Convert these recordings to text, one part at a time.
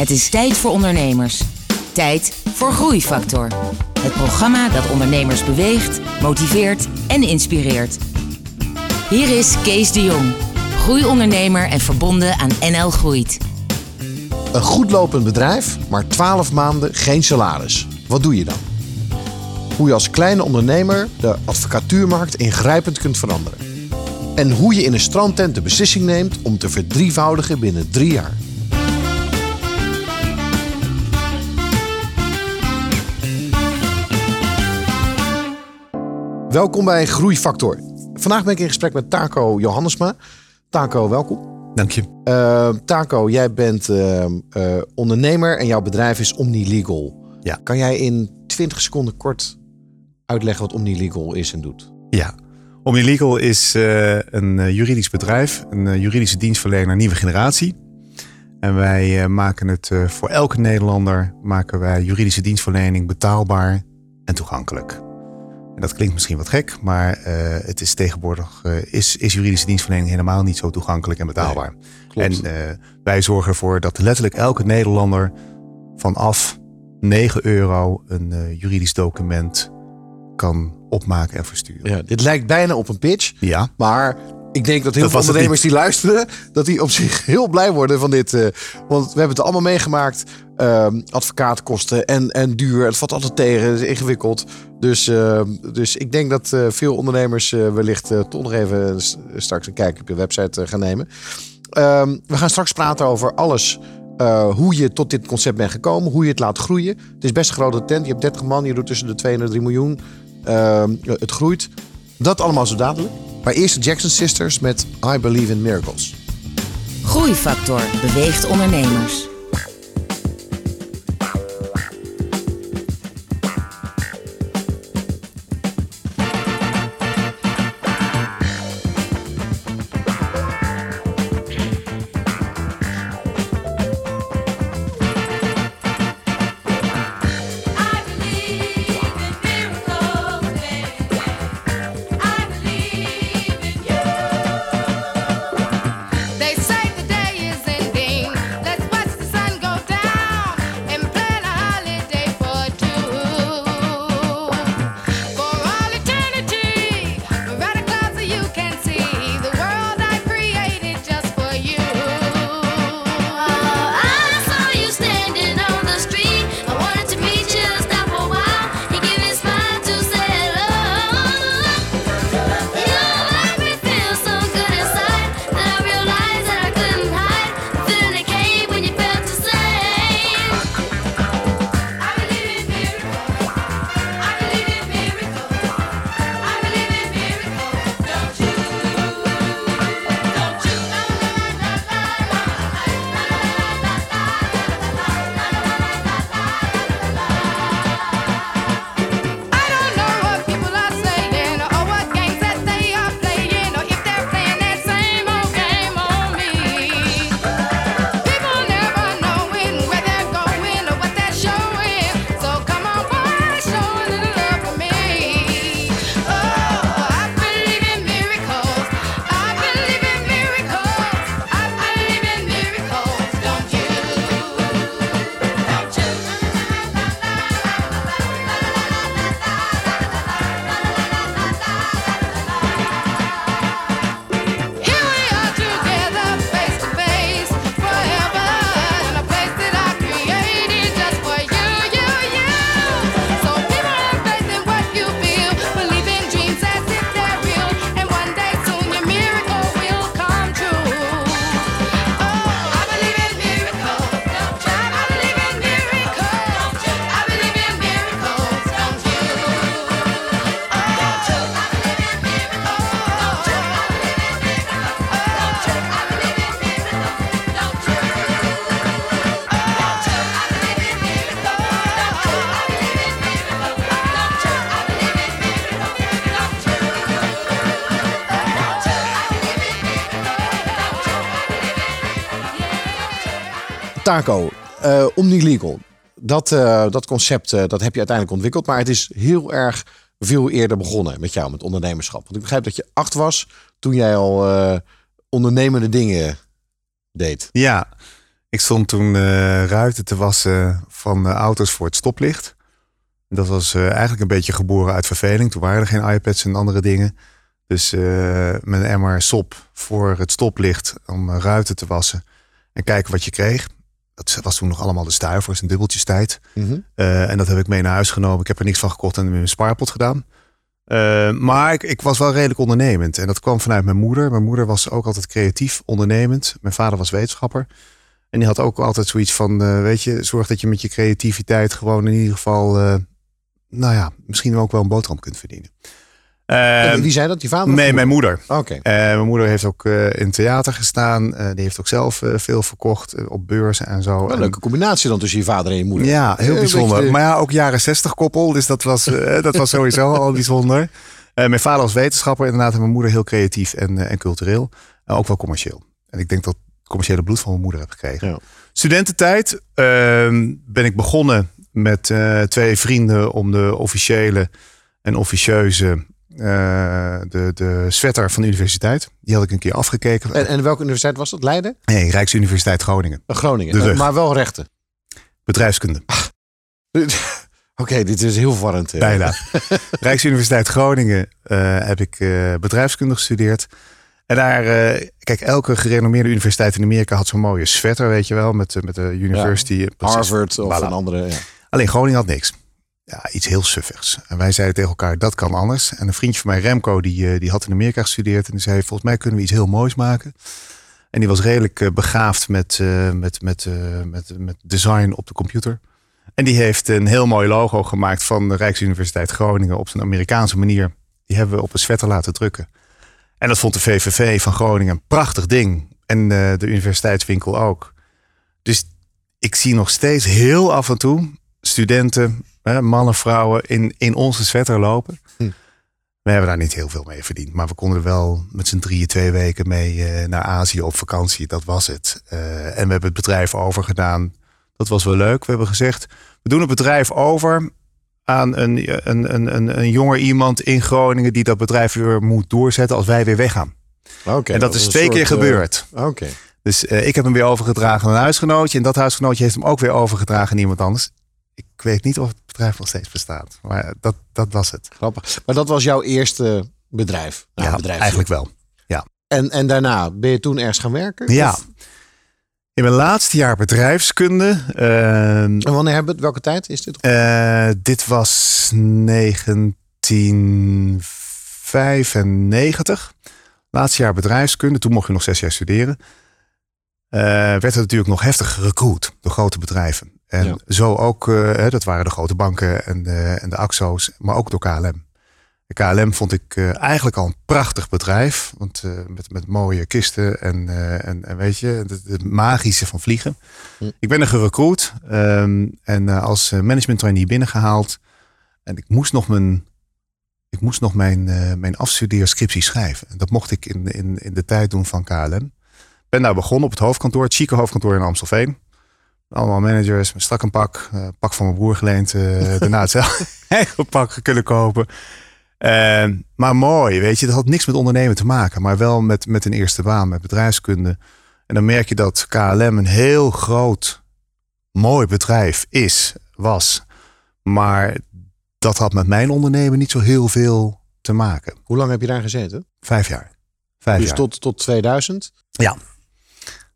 Het is tijd voor ondernemers. Tijd voor Groeifactor. Het programma dat ondernemers beweegt, motiveert en inspireert. Hier is Kees de Jong, groeiondernemer en verbonden aan NL Groeit. Een goed lopend bedrijf, maar 12 maanden geen salaris. Wat doe je dan? Hoe je als kleine ondernemer de advocatuurmarkt ingrijpend kunt veranderen. En hoe je in een strandtent de beslissing neemt om te verdrievoudigen binnen drie jaar. Welkom bij Groeifactor. Vandaag ben ik in gesprek met Taco Johannesma. Taco, welkom. Dank je. Uh, Taco, jij bent uh, uh, ondernemer en jouw bedrijf is OmniLegal. Ja. Kan jij in 20 seconden kort uitleggen wat OmniLegal is en doet? Ja. OmniLegal is een juridisch bedrijf, een juridische dienstverlener nieuwe generatie. En wij maken het voor elke Nederlander maken wij juridische dienstverlening betaalbaar en toegankelijk. En dat klinkt misschien wat gek, maar uh, het is tegenwoordig uh, is, is juridische dienstverlening helemaal niet zo toegankelijk en betaalbaar. Nee, en uh, wij zorgen ervoor dat letterlijk elke Nederlander vanaf 9 euro een juridisch document kan opmaken en versturen. Ja, dit lijkt bijna op een pitch, ja. maar ik denk dat heel Dat veel ondernemers die luisteren, dat die op zich heel blij worden van dit. eh, want we hebben het allemaal meegemaakt. Ehm, advocaatkosten en, en duur. Het valt altijd tegen, het is ingewikkeld. Dus, ehm, dus ik denk dat eh, veel ondernemers eh, wellicht eh, toch nog even straks een kijkje op je website gaan nemen. Ehm, we gaan straks praten over alles. hoe je tot dit concept bent gekomen, hoe je het laat groeien. Het is best een grote tent. Je hebt 30 man, je doet tussen de 2 en de 3 miljoen. Ehm, het groeit. Dat allemaal zo dadelijk. Maar eerst de Jackson Sisters met I Believe in Miracles. Groeifactor beweegt ondernemers. Taco, eh OmniLegal. Dat, eh, dat concept eh, dat heb je uiteindelijk ontwikkeld. Maar het is heel erg veel eerder begonnen met jou, met ondernemerschap. Want ik begrijp dat je acht was toen jij al ondernemende dingen deed. Ja. Ik stond toen ruiten te wassen van auto's voor het stoplicht. Dat was eigenlijk een beetje geboren uit verveling. Toen waren er geen iPads en andere dingen. Dus een emmer sop voor het stoplicht om ruiten te wassen. En kijken wat je kreeg. Dat was toen nog allemaal de stuivers, een dubbeltjes tijd. Mhm. Eh, en dat heb ik mee naar huis genomen. Ik heb er niks van gekocht en in mijn spaarpot gedaan. Eh, maar ik, ik was wel redelijk ondernemend. En dat kwam vanuit mijn moeder. Mijn moeder was ook altijd creatief, ondernemend. Mijn vader was wetenschapper. En die had ook altijd zoiets van, eh, weet je, zorg dat je met je creativiteit gewoon in ieder geval, nou ja, misschien ook wel een boterham kunt verdienen. Eh, Wie zei dat? Die vader? nee, mijn moeder. Oké. Eh, mijn moeder heeft ook eh, in theater gestaan. Eh, die heeft ook zelf veel verkocht op beurzen en zo. En- een leuke combinatie dan tussen je vader en je moeder. ja, heel bijzonder. de- Maar ja, ook jaren 60 koppel. Dus dat was, dat was sowieso al bijzonder. Mijn vader was wetenschapper inderdaad. En mijn moeder heel creatief en, en cultureel. En ook wel commercieel. En ik denk dat commerciële bloed van mijn moeder heb gekregen. Ja. Studententijd ehm, ben ik begonnen met twee vrienden om de officiële en officieuze de, de sweater van de universiteit. Die had ik een keer afgekeken. En, en welke universiteit was dat? Leiden? nee, Rijksuniversiteit Groningen. Eh, Groningen. Eh, maar wel rechten. Bedrijfskunde. Oké, dit is heel verwarrend. eh. Bijna. Rijksuniversiteit Groningen eh, heb ik eh, bedrijfskunde gestudeerd. En daar, eh, kijk, elke gerenommeerde universiteit in Amerika had zo'n mooie sweater, weet je wel, met, met de university. Precies. Harvard of Voilà. een andere. Ja. Alleen Groningen had niks. Ja, iets heel suffigs. En wij zeiden tegen elkaar, dat kan anders. En een vriendje van mij, Remco, die, eh, die had in Amerika gestudeerd. En die zei, volgens mij kunnen we iets heel moois maken. En die was redelijk eh, begaafd met, eh, met, met, met, met design op de computer. En die heeft een heel mooi logo gemaakt van de Rijksuniversiteit Groningen op zijn Amerikaanse manier. Die hebben we op een sweater laten drukken. En dat vond de VVV van Groningen een prachtig ding. En de universiteitswinkel ook. Dus ik zie nog steeds heel af en toe studenten, hè, mannen, vrouwen in, in onze sweater lopen. Hm. We hebben daar niet heel veel mee verdiend. Maar we konden er wel met z'n drieën twee weken mee eh, naar Azië op vakantie. Dat was het. Eh, en we hebben het bedrijf overgedaan. Dat was wel leuk. We hebben gezegd, we doen het bedrijf over aan een, een, een, een, een jonger iemand in Groningen... die dat bedrijf weer moet doorzetten als wij weer weggaan. Oké, en dat is twee keer soort, eh, gebeurd. Oké. Dus eh, ik heb hem weer overgedragen aan een huisgenootje. En dat huisgenootje heeft hem ook weer overgedragen aan iemand anders. Ik weet niet of het bedrijf nog steeds bestaat. Maar dat, dat was het. Grappig. Maar dat was jouw eerste bedrijf? Nou, ja, bedrijf. eigenlijk wel. En, en daarna, ben je toen ergens gaan werken? Ja. Of- In mijn laatste jaar bedrijfskunde. ehm, En wanneer hebben we het? Welke tijd is dit? eh, dit was 1995. Laatste jaar bedrijfskunde. Toen mocht je nog zes jaar studeren. Eh, werd er natuurlijk nog heftig gerecruit door grote bedrijven. En Ja. zo ook, eh, dat waren de grote banken en de, en de AXO's, maar ook door KLM. De KLM vond ik eh, eigenlijk al een prachtig bedrijf. Want eh, met, met mooie kisten en, en, en weet je, het, magische van vliegen. Hm. Ik ben er gerecruit ehm, en als management trainee binnengehaald. En ik moest nog mijn, ik moest nog mijn, mijn afstudeerscriptie schrijven. En dat mocht ik in, in, in de tijd doen van KLM. Ben daar begonnen op het hoofdkantoor, het chique hoofdkantoor in Amstelveen. Allemaal managers, met strak een pak. eh, pak van mijn broer geleend. eh, daarna het zelf eigen pak kunnen kopen. Eh, maar mooi, weet je. Dat had niks met ondernemen te maken. Maar wel met, met een eerste baan, met bedrijfskunde. En dan merk je dat KLM een heel groot, mooi bedrijf is, was. Maar dat had met mijn ondernemen niet zo heel veel te maken. Hoe lang heb je daar gezeten? Vijf jaar. Vijf dus jaar. tot, tot 2000.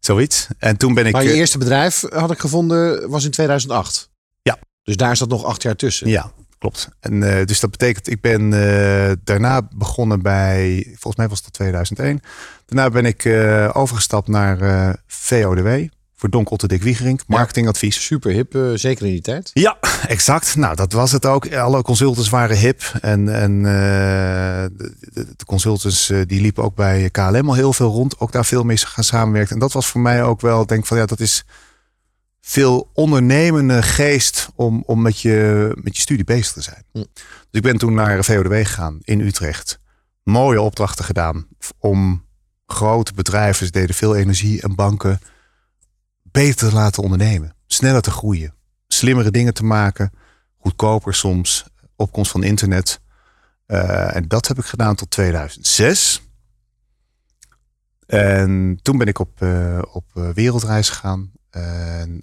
Zoiets. En toen ben ik... Maar je eh, eerste bedrijf, had ik gevonden, was in 2008. Ja. Dus daar zat nog acht jaar tussen. Ja, klopt. En eh, dus dat betekent, ik ben eh, daarna begonnen bij, volgens mij was het 2001. Daarna ben ik eh, overgestapt naar eh, VODW voor Donkel te Dick Wiegerink, marketingadvies. Super hip, eh, zeker in die tijd. Ja, exact. Nou, dat was het ook. Alle consultants waren hip. En, en eh, de, consultants eh, die liepen ook bij KLM al heel veel rond. Ook daar veel mee gaan samenwerken. En dat was voor mij ook wel, ik denk van ja, dat is veel ondernemende geest om, om met, je, met je studie bezig te zijn. Hm. Dus ik ben toen naar VODW gegaan in Utrecht. Mooie opdrachten gedaan om grote bedrijven, ze deden veel energie en banken, beter te laten ondernemen. Sneller te groeien slimmere dingen te maken. Goedkoper soms. Opkomst van internet. Eh, en dat heb ik gedaan tot 2006. En toen ben ik op, eh, op eh, wereldreis gegaan. En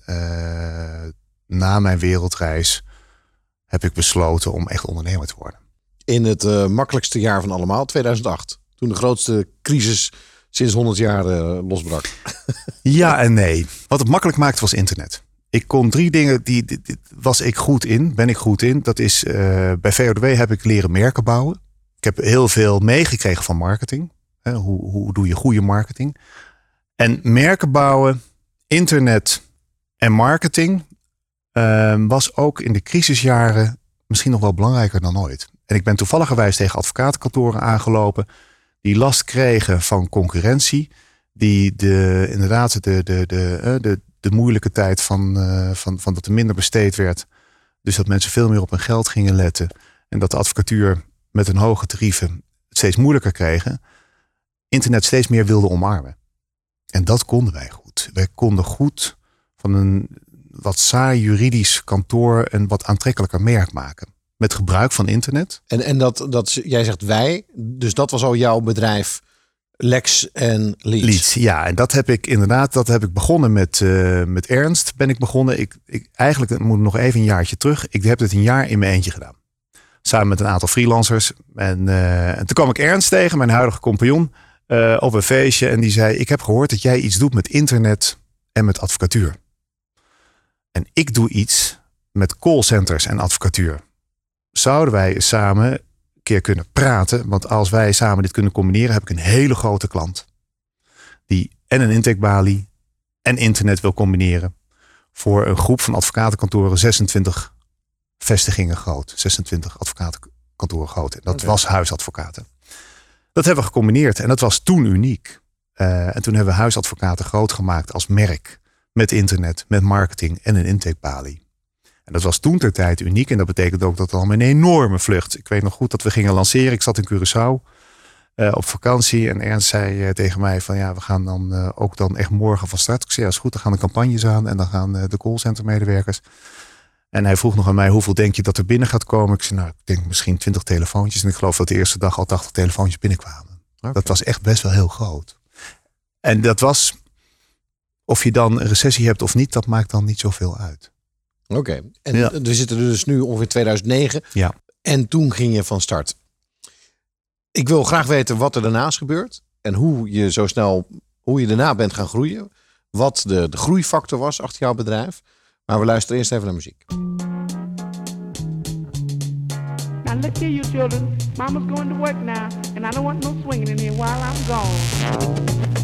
na mijn wereldreis heb ik besloten om echt ondernemer te worden. In het makkelijkste jaar van allemaal, 2008. Toen de grootste crisis sinds 100 jaar losbrak. Ja en nee. Wat het makkelijk maakte was internet. Ik kon drie dingen, die, was ik goed in, ben ik goed in. Dat is, eh, bij VODW heb ik leren merken bouwen. Ik heb heel veel meegekregen van marketing. Hè, hoe, hoe doe je goede marketing? En merken bouwen, internet en marketing eh, was ook in de crisisjaren misschien nog wel belangrijker dan ooit. En ik ben toevalligerwijs tegen advocatenkantoren aangelopen die last kregen van concurrentie die de, inderdaad de, de, de, eh, de, de moeilijke tijd van, eh, van, van dat er minder besteed werd. Dus dat mensen veel meer op hun geld gingen letten. En dat de advocatuur met een hoge tarieven het steeds moeilijker kregen. Internet steeds meer wilde omarmen. En dat konden wij goed. Wij konden goed van een wat saai juridisch kantoor een wat aantrekkelijker merk maken. Met gebruik van internet. En, en dat, dat, jij zegt wij, dus dat was al jouw bedrijf Lex en Leeds. Ja. En dat heb ik inderdaad, dat heb ik begonnen met, eh, met Ernst. Ben ik begonnen. Ik, ik, eigenlijk moet nog even een jaartje terug. Ik heb dit een jaar in mijn eentje gedaan. Samen met een aantal freelancers. En, eh, en toen kwam ik Ernst tegen, mijn huidige compagnon, eh, op een feestje. En die zei, ik heb gehoord dat jij iets doet met internet en met advocatuur. En ik doe iets met callcenters en advocatuur. Zouden wij samen keer kunnen praten? Want als wij samen dit kunnen combineren, heb ik een hele grote klant. Die en een intakebalie en internet wil combineren. Voor een groep van advocatenkantoren, 26 vestigingen groot. 26 advocatenkantoren groot. En dat was huisadvocaten. Dat hebben we gecombineerd en dat was toen uniek. Eh, en toen hebben we huisadvocaten groot gemaakt als merk. Met internet, met marketing en een intakebalie. En dat was toen ter tijd uniek. En dat betekent ook dat het al een enorme vlucht. Ik weet nog goed dat we gingen lanceren. Ik zat in Curaçao eh, op vakantie. En Ernst zei eh, tegen mij van ja, we gaan dan eh, ook dan echt morgen van start. Ik zei ja, is goed. Dan gaan de campagnes aan. En dan gaan de callcenter medewerkers. En hij vroeg nog aan mij hoeveel denk je dat er binnen gaat komen. Ik zei nou, ik denk misschien 20 telefoontjes. En ik geloof dat de eerste dag al 80 telefoontjes binnenkwamen. Dat was echt best wel heel groot. En dat was, of je dan een recessie hebt of niet, dat maakt dan niet zoveel uit. Oké, en Ja. we zitten dus nu ongeveer 2009. Ja. En toen ging je van start. Ik wil graag weten wat er daarnaast gebeurt. En hoe je zo snel, hoe je daarna bent gaan groeien. Wat de, de groeifactor was achter jouw bedrijf. Maar we luisteren eerst even naar muziek. Now look here, you children. Mama's going to work now, and I don't want no swinging in here while I'm gone.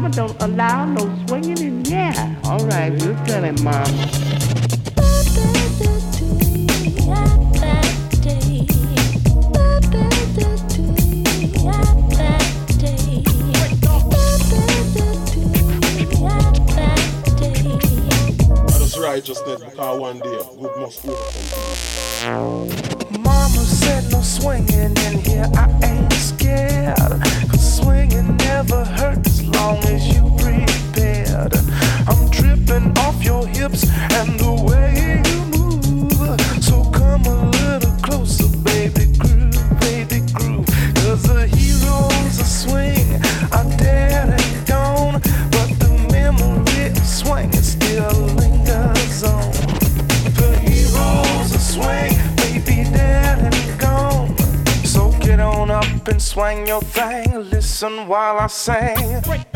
Mama don't allow no swinging in here. All right, we'll tell him, Mama. That's righteousness because one day good must overcome. Mama said no swinging in here, I ain't scared. Cause swinging never hurts as long as you prepared. I'm tripping off your hips and the way you move. So come a little closer, baby, groove, baby, groove. Cause the heroes of swing are dead and gone. But the memory of swinging still lingers on. The heroes of swing baby dead and gone. So get on up and swing your thing. Listen while I sing.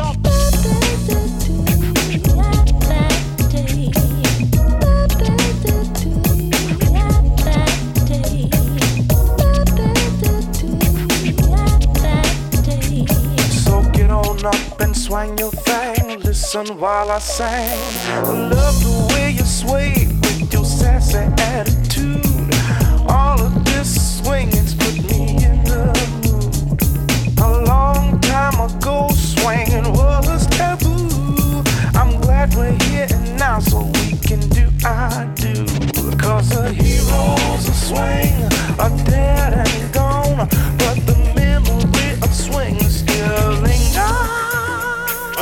Swing your thing. Listen while I sing. I love the way you sway with your sassy attitude. All of this swinging's put me in the mood. A long time ago, swinging was taboo. I'm glad we're here and now so we can do our do. Cause the heroes of swing are dead and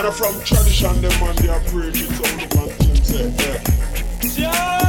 And from tradition, them man, they are preaching something man them say, yeah.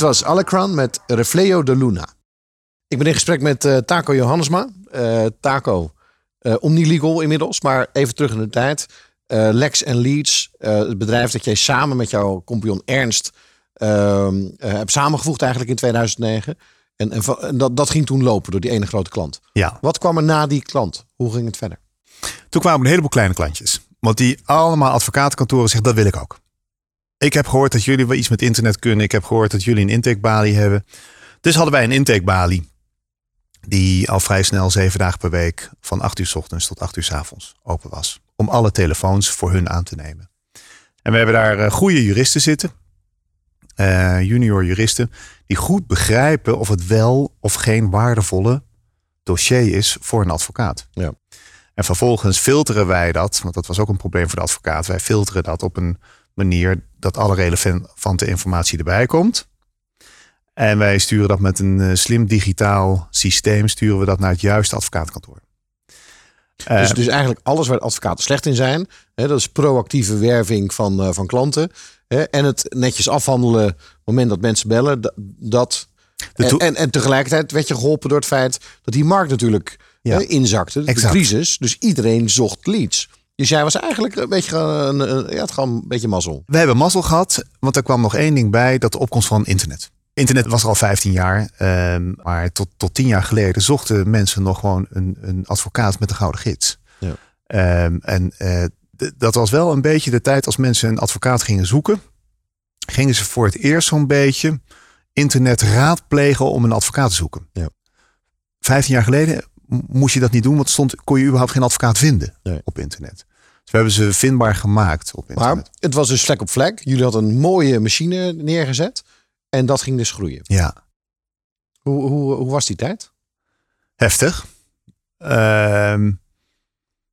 Dit was Alecran met Refleo de Luna. Ik ben in gesprek met eh, Taco Johannesma. Eh, Taco, eh Omnilegal inmiddels, maar even terug in de tijd. Lex eh, het bedrijf dat jij samen met jouw compagnon Ernst ehm, eh, hebt samengevoegd eigenlijk in 2009. En, en dat, dat ging toen lopen door die ene grote klant. Ja. Wat kwam er na die klant? Hoe ging het verder? Toen kwamen een heleboel kleine klantjes. Want die allemaal advocatenkantoren zeggen, dat wil ik ook. Ik heb gehoord dat jullie wel iets met internet kunnen. Ik heb gehoord dat jullie een intakebalie hebben. Dus hadden wij een intakebalie. Die al vrij snel zeven dagen per week van 8 uur 's ochtends tot 8 uur 's avonds open was. Om alle telefoons voor hun aan te nemen. En we hebben daar eh, goede juristen zitten. eh, junior juristen. Die goed begrijpen of het wel of geen waardevolle dossier is voor een advocaat. Ja. En vervolgens filteren wij dat. Want dat was ook een probleem voor de advocaat. Wij filteren dat op een manier dat alle relevante informatie erbij komt. En wij sturen dat met een eh, slim digitaal systeem. Sturen we dat naar het juiste advocaatkantoor. Dus, dus eigenlijk alles waar advocaten slecht in zijn. Hè, dat is proactieve werving van, eh, van klanten. Hè, en het netjes afhandelen op het moment dat mensen bellen. da- Dat, en, en, en tegelijkertijd werd je geholpen door het feit dat die markt natuurlijk Ja. hè, inzakte. De Exact. crisis. Dus iedereen zocht leads. Dus jij was eigenlijk een beetje, een, een, ja, het gewoon een beetje mazzel. We hebben mazzel gehad, want er kwam nog één ding bij, dat de opkomst van internet. Internet was er al 15 jaar, ehm, maar tot, tot 10 jaar geleden zochten mensen nog gewoon een, een advocaat met een gouden gids. Ja. Ehm, en eh, dat was wel een beetje de tijd als mensen een advocaat gingen zoeken. Gingen ze voor het eerst zo'n beetje internet raadplegen om een advocaat te zoeken. Ja. 15 jaar geleden moest je dat niet doen, want stond, kon je überhaupt geen advocaat vinden Nee. op internet. We hebben ze vindbaar gemaakt op internet. Maar het was dus vlek op vlek. Jullie hadden een mooie machine neergezet. En dat ging dus groeien. Ja. Hoe, hoe, hoe was die tijd? Heftig. Ehm,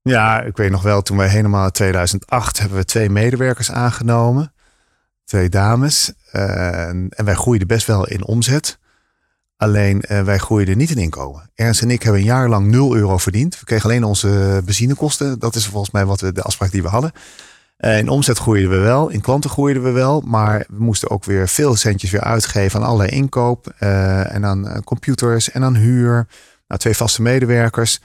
ja, ik weet nog wel, toen wij helemaal in 2008 hebben we twee medewerkers aangenomen. Twee dames. Eh, en wij groeiden best wel in omzet. Alleen eh, wij groeiden niet in inkomen. Ernst en ik hebben een jaar lang 0 euro verdiend. We kregen alleen onze benzinekosten. Dat is volgens mij wat we, de afspraak die we hadden. Eh, in omzet groeiden we wel, in klanten groeiden we wel, maar we moesten ook weer veel centjes weer uitgeven aan allerlei inkoop eh, en aan computers en aan huur. Nou, twee vaste medewerkers,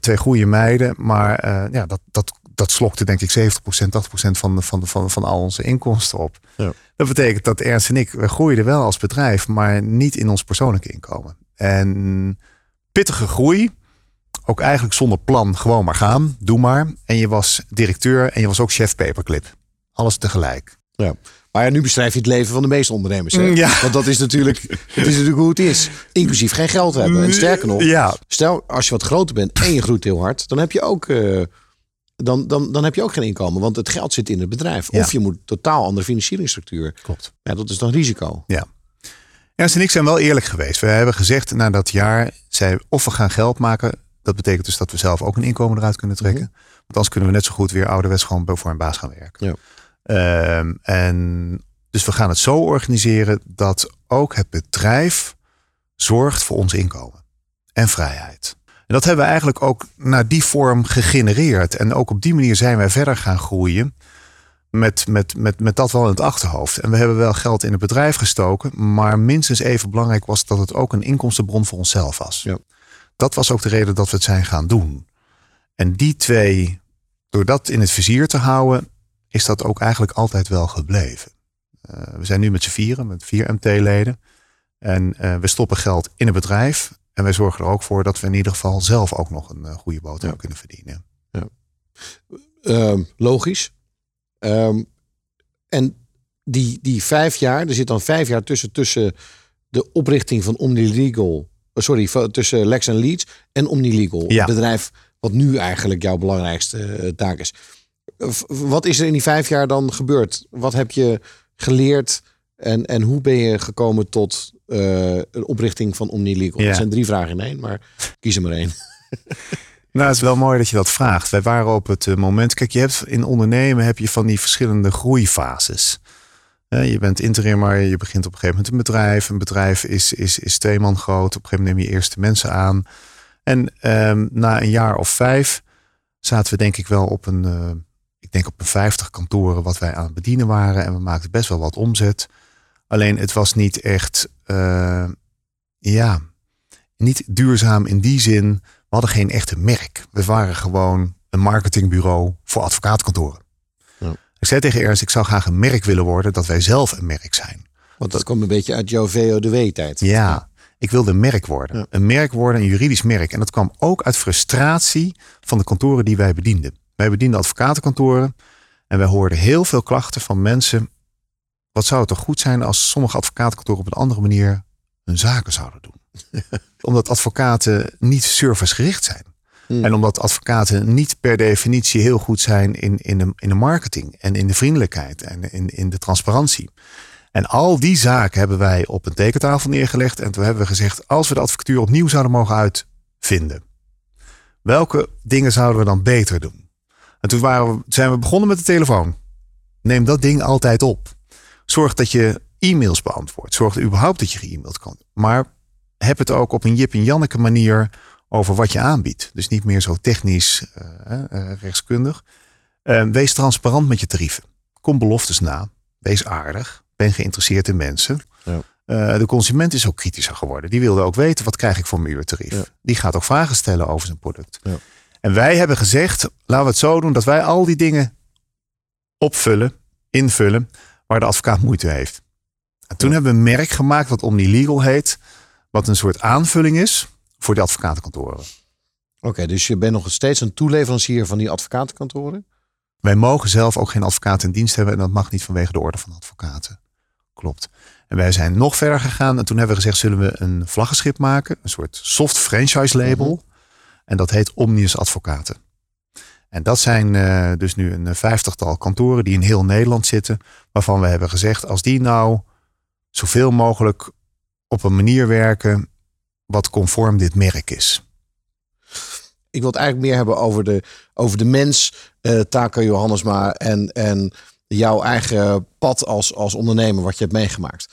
twee goede meiden, maar ja, dat, dat, dat slokte denk ik 70%, 80% van, van, van, van al onze inkomsten op. Ja. Dat betekent dat Ernst en ik, we groeiden wel als bedrijf, maar niet in ons persoonlijke inkomen. En pittige groei, ook eigenlijk zonder plan, gewoon maar gaan, doe maar. En je was directeur en je was ook chef paperclip. Alles tegelijk. Ja. Maar ja, nu beschrijf je het leven van de meeste ondernemers. Hè? Ja. Want dat is natuurlijk, het is natuurlijk hoe het is. Inclusief geen geld hebben. En sterker nog, Ja, stel als je wat groter bent en je groeit heel hard, dan heb je ook, eh, dan, dan, dan heb je ook geen inkomen. Want het geld zit in het bedrijf. Ja. Of je moet totaal andere financieringsstructuur. klopt. Ja, dat is dan risico. Ernst en ik zijn wel eerlijk geweest. We hebben gezegd na dat jaar, zei, of we gaan geld maken. Dat betekent dus dat we zelf ook een inkomen eruit kunnen trekken. Want anders kunnen we net zo goed weer ouderwets gewoon voor een baas gaan werken. Ja. Ehm, en dus we gaan het zo organiseren dat ook het bedrijf zorgt voor ons inkomen en vrijheid. En dat hebben we eigenlijk ook naar die vorm gegenereerd. En ook op die manier zijn wij verder gaan groeien. Met, met, met, met dat wel in het achterhoofd. En we hebben wel geld in het bedrijf gestoken. Maar minstens even belangrijk was dat het ook een inkomstenbron voor onszelf was. Ja. Dat was ook de reden dat we het zijn gaan doen. En die twee, door dat in het vizier te houden, is dat ook eigenlijk altijd wel gebleven. Eh, we zijn nu met z'n vieren, met vier MT-leden. En eh, we stoppen geld in het bedrijf. En wij zorgen er ook voor dat we in ieder geval zelf ook nog een eh, goede boterham Ja. kunnen verdienen. Ehm, logisch. Ehm, en die, die vijf jaar, er zit dan vijf jaar tussen, tussen de oprichting van OmniLegal. eh, Sorry, tussen Lex Leads en OmniLegal. Ja. Het bedrijf wat nu eigenlijk jouw belangrijkste eh, taak is. Wat is er in die vijf jaar dan gebeurd? Wat heb je geleerd en, en hoe ben je gekomen tot eh, een oprichting van OmniLegal? Ja. Dat zijn drie vragen in één, maar kies er maar één. Nou, het is wel mooi dat je dat vraagt. Wij waren op het eh, moment. Kijk, je hebt in ondernemen heb je van die verschillende groeifases. Eh, je bent interimmer, je begint op een gegeven moment een bedrijf. Een bedrijf is, is, is twee man groot. Op een gegeven moment neem je eerste mensen aan. En ehm, na een jaar of vijf zaten we denk ik wel op een, eh, ik denk op een 50 kantoren wat wij aan het bedienen waren. En we maakten best wel wat omzet. Alleen het was niet echt, eh, ja, niet duurzaam in die zin. We hadden geen echte merk. We waren gewoon een marketingbureau voor advocaatkantoren. Ja. Ik zei tegen Ernst, ik zou graag een merk willen worden dat wij zelf een merk zijn. Want dat komt een beetje uit jouw VODW-tijd. Ja, ik wilde een merk worden. Ja. Een merk worden, een juridisch merk. En dat kwam ook uit frustratie van de kantoren die wij bedienden. Wij bedienden advocatenkantoren en wij hoorden heel veel klachten van mensen. Wat zou het toch goed zijn als sommige advocatenkantoren op een andere manier hun zaken zouden doen? Omdat advocaten niet servicegericht zijn. En omdat advocaten niet per definitie heel goed zijn in, in, de, in de marketing en in de vriendelijkheid en in, in de transparantie. En al die zaken hebben wij op een tekentafel neergelegd. En toen hebben we gezegd, als we de advocatuur opnieuw zouden mogen uitvinden, welke dingen zouden we dan beter doen? En toen waren we, zijn we begonnen met de telefoon. Neem dat ding altijd op. Zorg dat je e-mails beantwoordt. Zorg er überhaupt dat je ge-mailed kan. Maar heb het ook op een Jip en Janneke manier over wat je aanbiedt. Dus niet meer zo technisch eh, eh, rechtskundig. Eh, wees transparant met je tarieven. Kom beloftes na. Wees aardig. Ben geïnteresseerd in mensen. Ja. Eh, de consument is ook kritischer geworden. Die wilde ook weten, wat krijg ik voor mijn uurtarief? Ja. Die gaat ook vragen stellen over zijn product. Ja. En wij hebben gezegd, laten we het zo doen dat wij al die dingen opvullen, invullen, waar de advocaat moeite heeft. En toen hebben we een merk gemaakt wat OmniLegal heet, wat een soort aanvulling is voor de advocatenkantoren. Oké, dus je bent nog steeds een toeleverancier van die advocatenkantoren? Wij mogen zelf ook geen advocaat in dienst hebben en dat mag niet vanwege de orde van advocaten. Klopt. En wij zijn nog verder gegaan en toen hebben we gezegd, zullen we een vlaggenschip maken, een soort soft franchise label. En dat heet Omnius Advocaten. En dat zijn eh, dus nu een vijftigtal kantoren die in heel Nederland zitten, waarvan we hebben gezegd, als die nou zoveel mogelijk op een manier werken wat conform dit merk is. Ik wil het eigenlijk meer hebben over de, over de mens, eh Taka Johannesma, en, en jouw eigen pad als, als ondernemer, wat je hebt meegemaakt.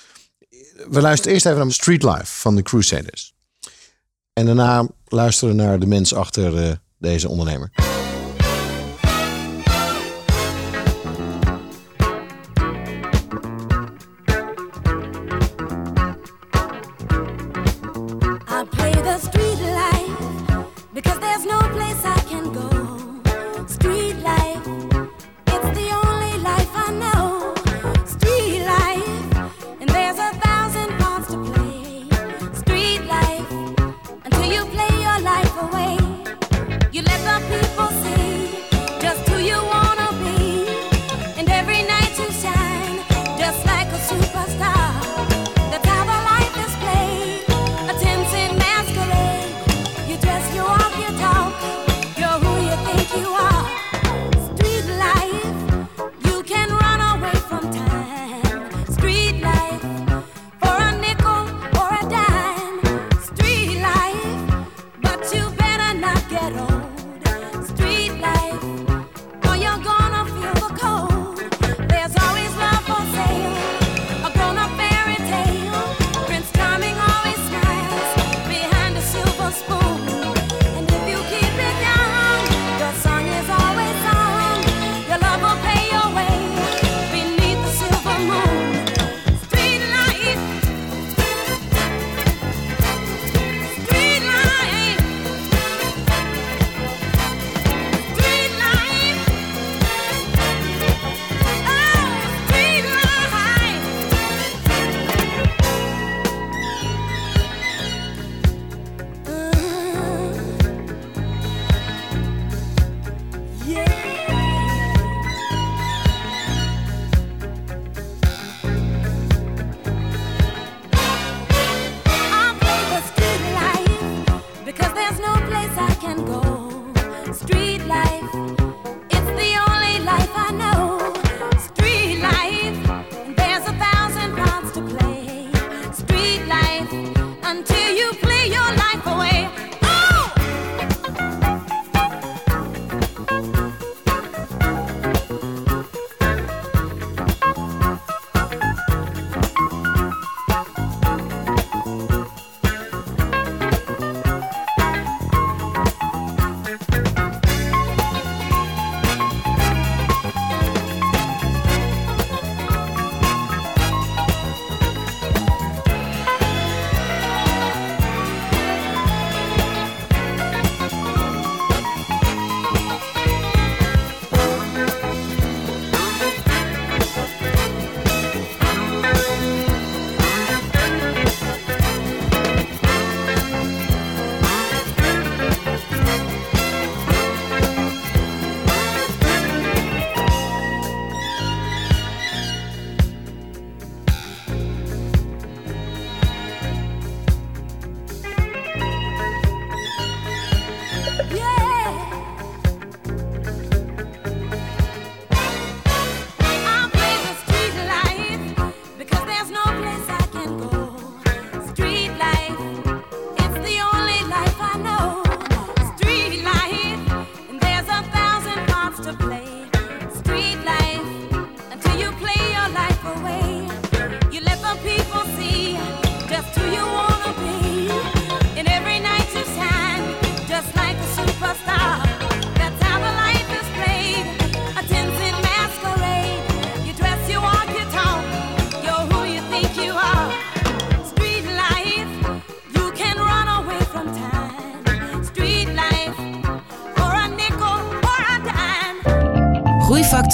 We luisteren eerst even naar Street Life van de Crusaders. En daarna luisteren naar de mens achter eh, deze ondernemer.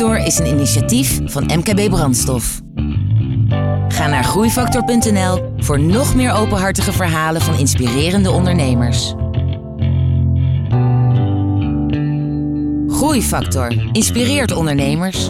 Groeifactor is een initiatief van MKB Brandstof. Ga naar groeifactor.nl voor nog meer openhartige verhalen van inspirerende ondernemers. Groeifactor inspireert ondernemers.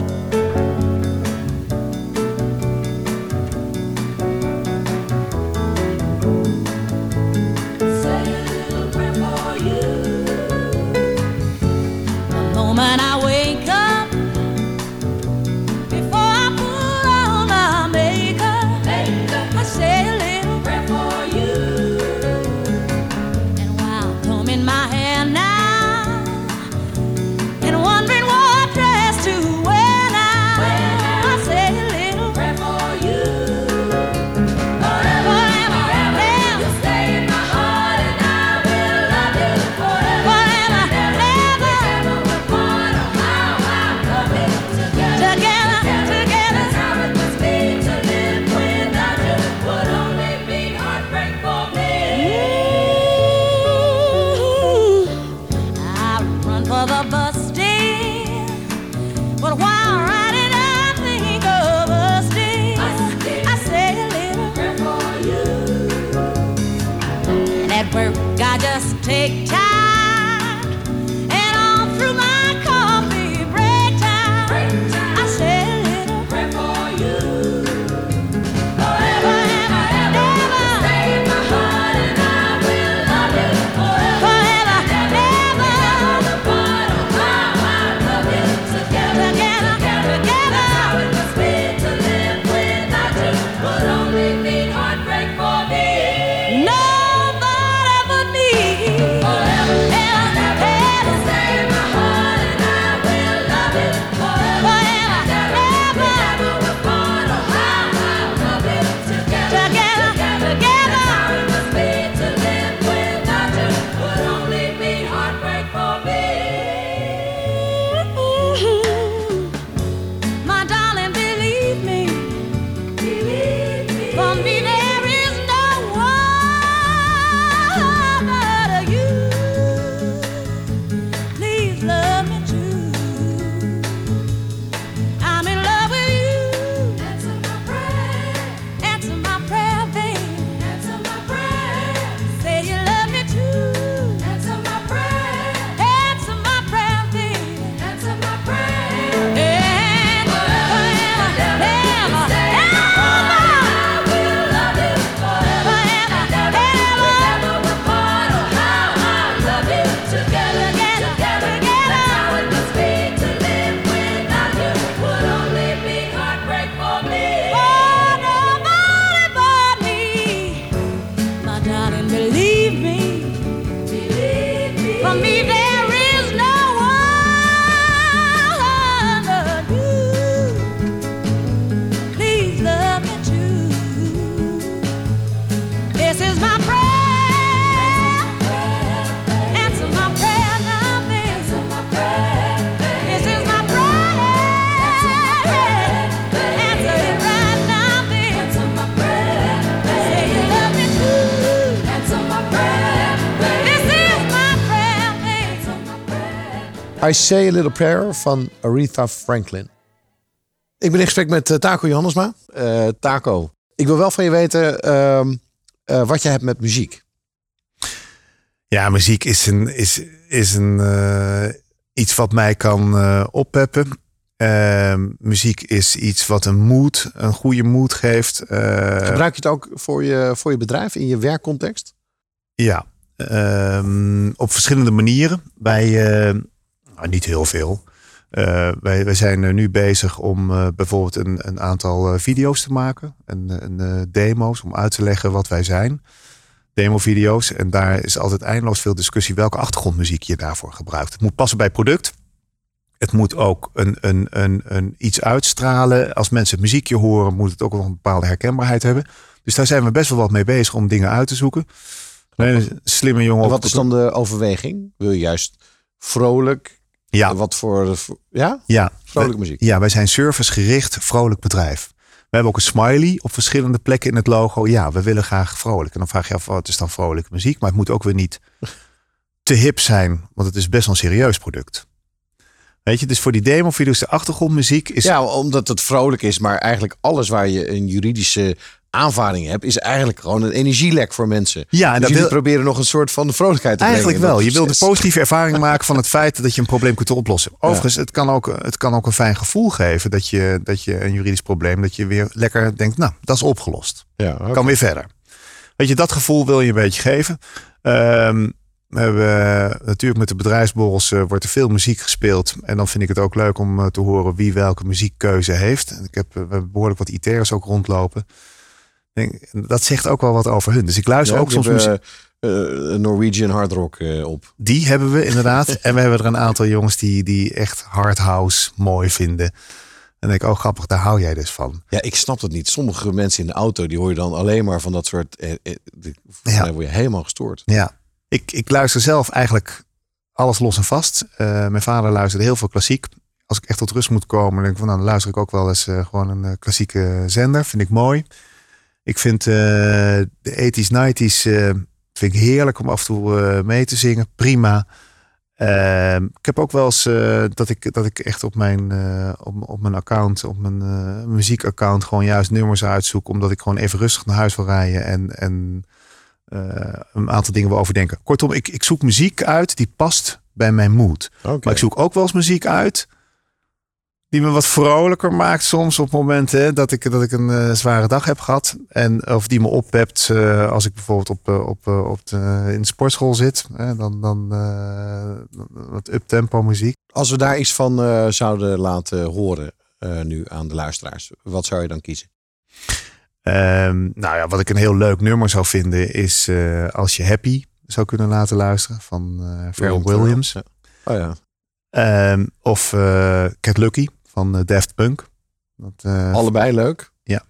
I Say a Little Prayer van Aretha Franklin. Ik ben in gesprek met eh, Taco Johannesma. Eh, Taco, ik wil wel van je weten ehm, eh, wat je hebt met muziek. Ja, muziek is, een, is, is een, iets wat mij kan oppeppen. Eh, muziek is iets wat een mood, een goede mood geeft. Gebruik je het ook voor je, voor je bedrijf in je werkcontext? Ja, ehm, op verschillende manieren. Wij, nou, niet heel veel. Eh, wij, wij zijn eh, nu bezig om eh, bijvoorbeeld een, een aantal video's te maken. En een, eh, demo's om uit te leggen wat wij zijn. Demo-video's. En daar is altijd eindeloos veel discussie welke achtergrondmuziek je daarvoor gebruikt. Het moet passen bij het product. het moet ook een, een, een, een iets uitstralen. Als mensen het muziekje horen, moet het ook wel een bepaalde herkenbaarheid hebben. Dus daar zijn we best wel wat mee bezig om dingen uit te zoeken. Nee, slimme jongen. En wat is dan de overweging? Wil je juist vrolijk? Ja. Wat voor... Ja? Ja, Vrolijke muziek. Ja, wij zijn servicegericht, vrolijk bedrijf. We hebben ook een smiley op verschillende plekken in het logo. Ja, we willen graag vrolijk. En dan vraag je af, wat is dan vrolijke muziek? Maar het moet ook weer niet te hip zijn, want het is best wel een serieus product. Weet je, dus voor die demo-video's, de achtergrondmuziek is... Ja, omdat het vrolijk is, maar eigenlijk alles waar je een juridische aanvaring hebt, is eigenlijk gewoon een energielek voor mensen. Ja, en dus dat wil- proberen nog een soort van vrolijkheid te Eigenlijk brengen. wel. Je wil de positieve ervaring maken van het feit dat je een probleem kunt oplossen. Overigens, het, kan ook, het kan ook een fijn gevoel geven dat je, dat je een juridisch probleem, dat je weer lekker denkt, nou, dat is opgelost. Ja. Kan weer verder. Weet je, dat gevoel wil je een beetje geven. Ehm, we hebben eh, natuurlijk met de bedrijfsborrels eh, wordt er veel muziek gespeeld. En dan vind ik het ook leuk om eh, te horen wie welke muziekkeuze heeft. En Ik heb eh, behoorlijk wat IT'ers ook rondlopen. Denk, dat zegt ook wel wat over hun. Dus ik luister Ja, ook soms muziek. hebben, eh, Norwegian hard rock eh, op. Die hebben we inderdaad. en we hebben er een aantal jongens die, die echt hard house mooi vinden. En dan denk ik, oh grappig, daar hou jij dus van. Ja, ik snap het niet. Sommige mensen in de auto, die hoor je dan alleen maar van dat soort... Eh, eh, die- Ja. mij word je helemaal gestoord. Ja, ik, ik luister zelf eigenlijk alles los en vast. Eh, mijn vader luisterde heel veel klassiek. Als ik echt tot rust moet komen, dan denk ik van, nou, dan luister ik ook wel eens eh, gewoon een eh, klassieke zender. Vind ik mooi. Ik vind eh, de 80s, 90s eh, vind ik heerlijk om af en toe eh, mee te zingen. Prima. Ehm, ik heb ook wel eens dat, ik, dat ik echt op mijn, op, op mijn account, op mijn muziekaccount, gewoon juist nummers uitzoek. Omdat ik gewoon even rustig naar huis wil rijden en, en een aantal dingen wil overdenken. Kortom, ik, ik zoek muziek uit die past bij mijn mood. Maar ik zoek ook wel eens muziek uit die me wat vrolijker maakt soms op momenten dat, ik, dat ik een eh, zware dag heb gehad. En, of die me oppept eh, als ik bijvoorbeeld op, eh, op, op de, in de sportschool zit. Hè, dan dan wat up-tempo muziek. Als we daar iets van zouden laten horen nu aan de luisteraars, wat zou je dan kiezen? Ehm, nou ja, wat ik een heel leuk nummer zou vinden is als je Happy zou kunnen laten luisteren van Pharrell Williams. Ja. Oh ja. Ehm, of eh Cat Lucky van eh, Daft Punk. Dat, eh, Allebei leuk. Ja.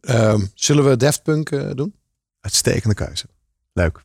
Ehm, zullen we Daft Punk eh, doen? Uitstekende keuze. Leuk.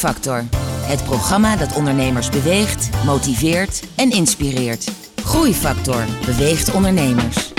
Groeifactor. Het programma dat ondernemers beweegt, motiveert en inspireert. Groeifactor beweegt ondernemers.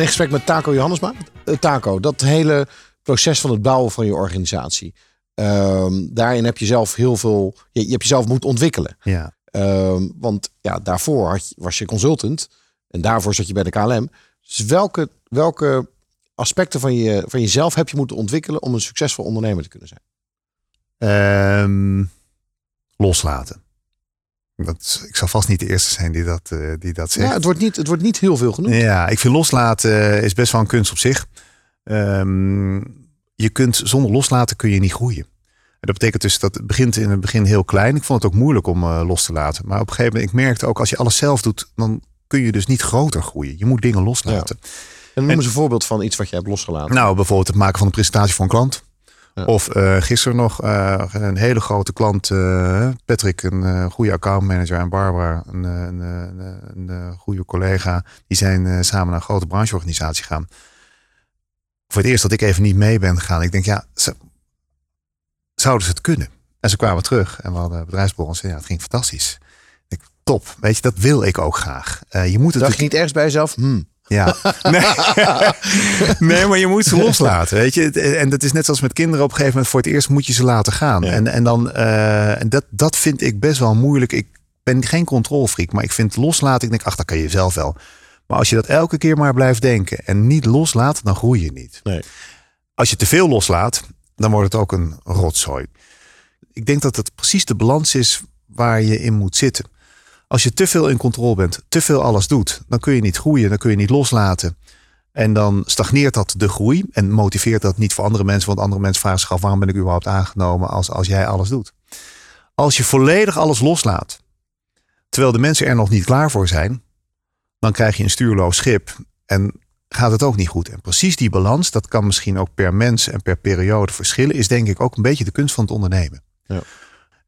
In gesprek met Taco Johannesma. Eh, Taco, dat hele proces van het bouwen van je organisatie. ehm, daarin heb je zelf heel veel. Je, je hebt jezelf moeten ontwikkelen. Ja. Ehm, want ja, daarvoor had je, was je consultant. En daarvoor zat je bij de KLM. Dus welke, welke aspecten van, je, van jezelf heb je moeten ontwikkelen om een succesvol ondernemer te kunnen zijn? Ehm, loslaten. Dat, ik zal vast niet de eerste zijn die dat, eh, die dat zegt. Ja, het, wordt niet, het wordt niet heel veel genoemd. Ja, ik vind loslaten eh, is best wel een kunst op zich. Ehm, je kunt zonder loslaten kun je niet groeien. En dat betekent dus dat het begint in het begin heel klein. Ik vond het ook moeilijk om eh, los te laten. Maar op een gegeven moment, ik merkte ook als je alles zelf doet, dan kun je dus niet groter groeien. Je moet dingen loslaten. En noem eens een voorbeeld van iets wat je hebt losgelaten. Nou, bijvoorbeeld het maken van een presentatie voor een klant. Of eh, gisteren nog eh, een hele grote klant, eh, Patrick, een goede accountmanager en Barbara, een, een, een, goede collega. Die zijn samen naar een grote brancheorganisatie gegaan. Voor het eerst dat ik even niet mee ben gegaan. Ik denk, ja, ze- zouden ze het kunnen? En ze kwamen terug en we hadden bedrijfsborrel en zeiden, ja, het ging fantastisch. Ik, top, weet je, dat wil ik ook graag. Je moet het Dacht je niet ergens bij jezelf? Hmm. Ja. Nee. nee, maar je moet ze loslaten. Weet je? En dat is net zoals met kinderen. Op een gegeven moment voor het eerst moet je ze laten gaan. En, en, dan, eh, en dat, dat vind ik best wel moeilijk. Ik ben geen controlfreak, maar ik vind loslaten. Ik denk, ach, dat kan je zelf wel. Maar als je dat elke keer maar blijft denken en niet loslaat, dan groei je niet. Nee. Als je te veel loslaat, dan wordt het ook een rotzooi. Ik denk dat het precies de balans is waar je in moet zitten. Als je te veel in controle bent, te veel alles doet, dan kun je niet groeien, dan kun je niet loslaten. En dan stagneert dat de groei en motiveert dat niet voor andere mensen, want andere mensen vragen zich af waarom ben ik überhaupt aangenomen als, als jij alles doet. Als je volledig alles loslaat, terwijl de mensen er nog niet klaar voor zijn, dan krijg je een stuurloos schip en gaat het ook niet goed. En precies die balans, dat kan misschien ook per mens en per periode verschillen, is denk ik ook een beetje de kunst van het ondernemen. Ja.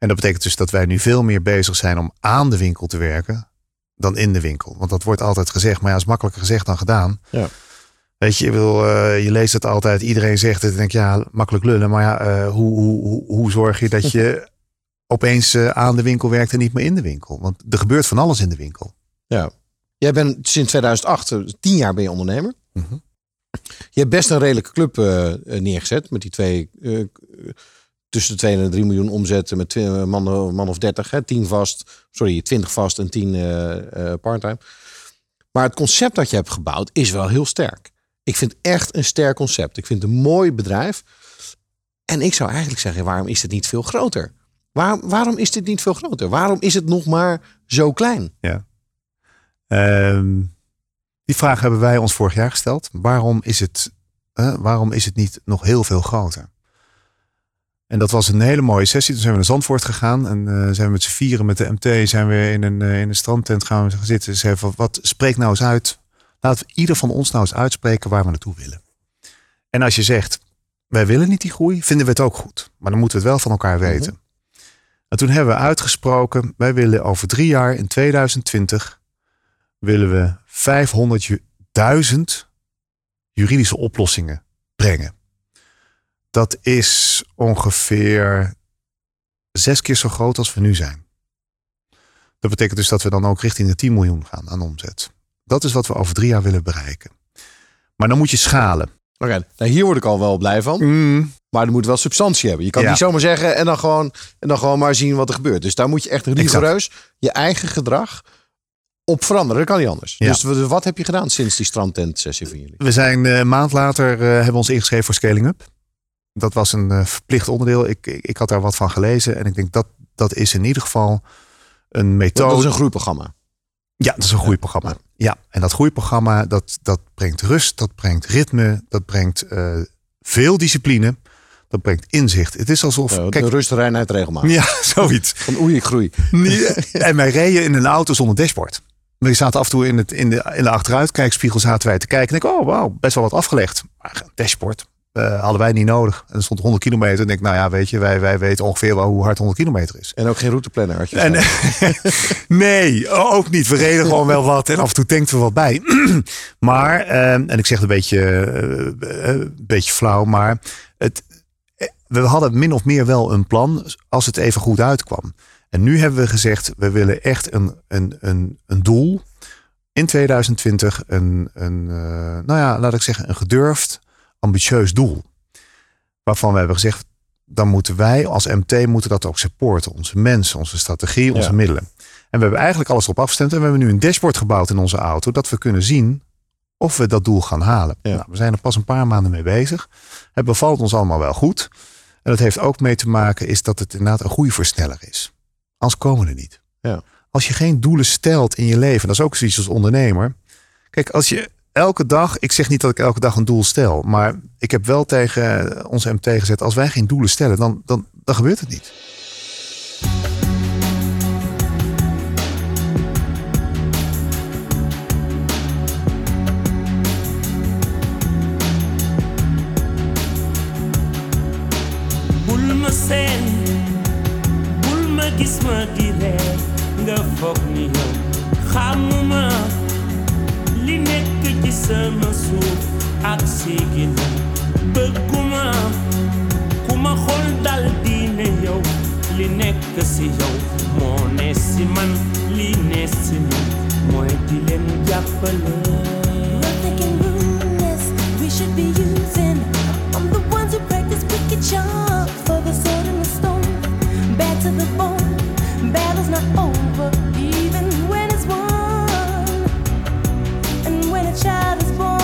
En dat betekent dus dat wij nu veel meer bezig zijn om aan de winkel te werken dan in de winkel. Want dat wordt altijd gezegd, maar ja, is makkelijker gezegd dan gedaan. Ja. Weet je, bedoel, eh, je leest het altijd, iedereen zegt het. En denk ja, makkelijk lullen. Maar ja, eh, hoe, hoe, hoe, hoe zorg je dat je opeens eh, aan de winkel werkt en niet meer in de winkel? Want er gebeurt van alles in de winkel. Ja. Jij bent sinds 2008, eh, tien jaar ben je ondernemer. Mhm. Je hebt best een redelijke club neergezet met die twee, tussen de 2 en de 3 miljoen omzetten met eh, man, man of 30, hè, 10 vast, sorry, 20 vast en 10 eh, eh, parttime. Maar het concept dat je hebt gebouwd is wel heel sterk. Ik vind echt een sterk concept. Ik vind het een mooi bedrijf. En ik zou eigenlijk zeggen, waarom is het niet veel groter? Waarom, is dit niet veel groter? Waarom is het nog maar zo klein? Ja. Ehm, die vraag hebben wij ons vorig jaar gesteld. Waarom is het, waarom is het niet nog heel veel groter? En dat was een hele mooie sessie. Toen zijn we naar Zandvoort gegaan. En eh, zijn we met z'n vieren met de MT zijn we in een, eh, in een strandtent gaan we zitten. Ze van, wat spreek nou eens uit. Laten we ieder van ons nou eens uitspreken waar we naartoe willen. En als je zegt, wij willen niet die groei, vinden we het ook goed. Maar dan moeten we het wel van elkaar weten. En toen hebben we uitgesproken, wij willen over drie jaar in 2020 willen we 500.000 juridische oplossingen brengen. Dat is ongeveer zes keer zo groot als we nu zijn. Dat betekent dus dat we dan ook richting de 10 miljoen gaan aan omzet. Dat is wat we over drie jaar willen bereiken. Maar dan moet je schalen. Oké, nou hier word ik al wel blij van. Maar er moet wel substantie hebben. Je kan Ja. niet zomaar zeggen en dan, gewoon, en dan gewoon maar zien wat er gebeurt. Dus daar moet je echt rigoureus je eigen gedrag op veranderen. Dat kan niet anders. Ja. Dus wat heb je gedaan sinds die strandtent sessie van jullie? We zijn eh, een maand later eh, hebben we ons ingeschreven voor Scaling Up. Dat was een eh, verplicht onderdeel. Ik, ik, ik had daar wat van gelezen. En ik denk dat dat is in ieder geval een methode. Dat is een groeiprogramma. Ja, dat is een groeiprogramma. Ja, en dat groeiprogramma dat, dat brengt rust, dat brengt ritme, dat brengt eh, veel discipline, dat brengt inzicht. Het is alsof. Ja, kijk, rust, reinheid, regelmaat. ja, zoiets. Van oei, ik groei. En wij reden in een auto zonder dashboard. We zaten af en toe in, het, in, de, in de achteruitkijkspiegel zaten wij te kijken. En ik, oh wauw, best wel wat afgelegd. Maar een dashboard eh, hadden wij niet nodig. En er stond 100 kilometer. En ik denk, nou ja, weet je, wij, wij weten ongeveer wel hoe hard 100 kilometer is. En ook geen routeplanner had je. En, nee, ook niet. We reden gewoon wel wat en af en toe tankten we wat bij. maar, eh, en ik zeg het een beetje, eh, eh, een beetje flauw, maar het, we hadden min of meer wel een plan als het even goed uitkwam. En nu hebben we gezegd, we willen echt een, een, een, een doel in 2020 een, een nou ja, laat ik zeggen, een gedurfd, ambitieus doel. Waarvan we hebben gezegd, dan moeten wij als MT moeten dat ook supporten. Onze mensen, onze strategie, onze Ja. middelen. En we hebben eigenlijk alles erop afgestemd. En we hebben nu een dashboard gebouwd in onze auto. Dat we kunnen zien of we dat doel gaan halen. Ja. Nou, we zijn er pas een paar maanden mee bezig. Het bevalt ons allemaal wel goed. En dat heeft ook mee te maken is dat het inderdaad een groeiversneller is. Anders komen we er niet. Ja. Als je geen doelen stelt in je leven, dat is ook zoiets als ondernemer. Kijk, als je elke dag, ik zeg niet dat ik elke dag een doel stel, maar ik heb wel tegen onze MT gezet, als wij geen doelen stellen, dan, dan, dan gebeurt het niet. Sama ak bëgguma dal yow li nekk si yow moo ne si man li ne si mooy di leen jàppale we should be using. I'm the ones who practice wicked charms for the sword and the stone. Bad to the bone, battle's not over, child is born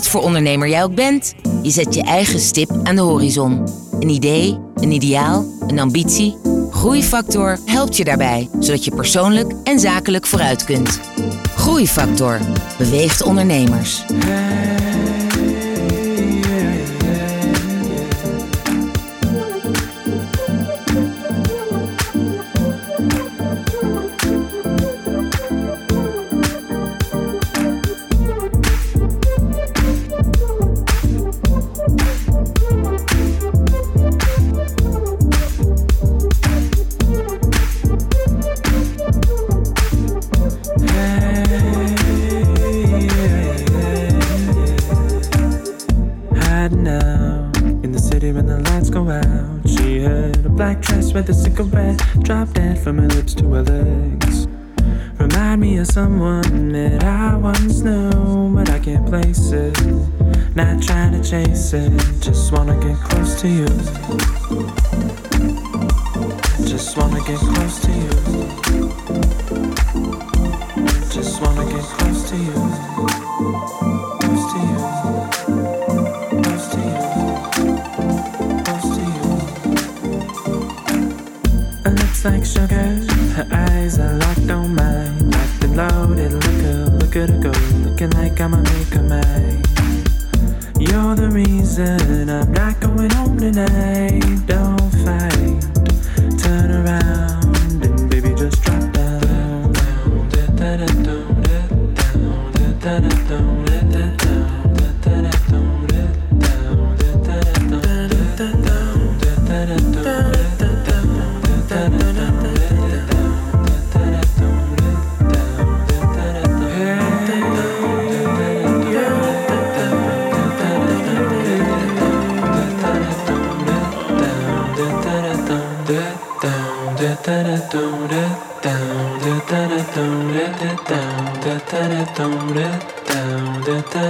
Wat voor ondernemer jij ook bent, je zet je eigen stip aan de horizon. Een idee, een ideaal, een ambitie. Groeifactor helpt je daarbij, zodat je persoonlijk en zakelijk vooruit kunt. Groeifactor beweegt ondernemers.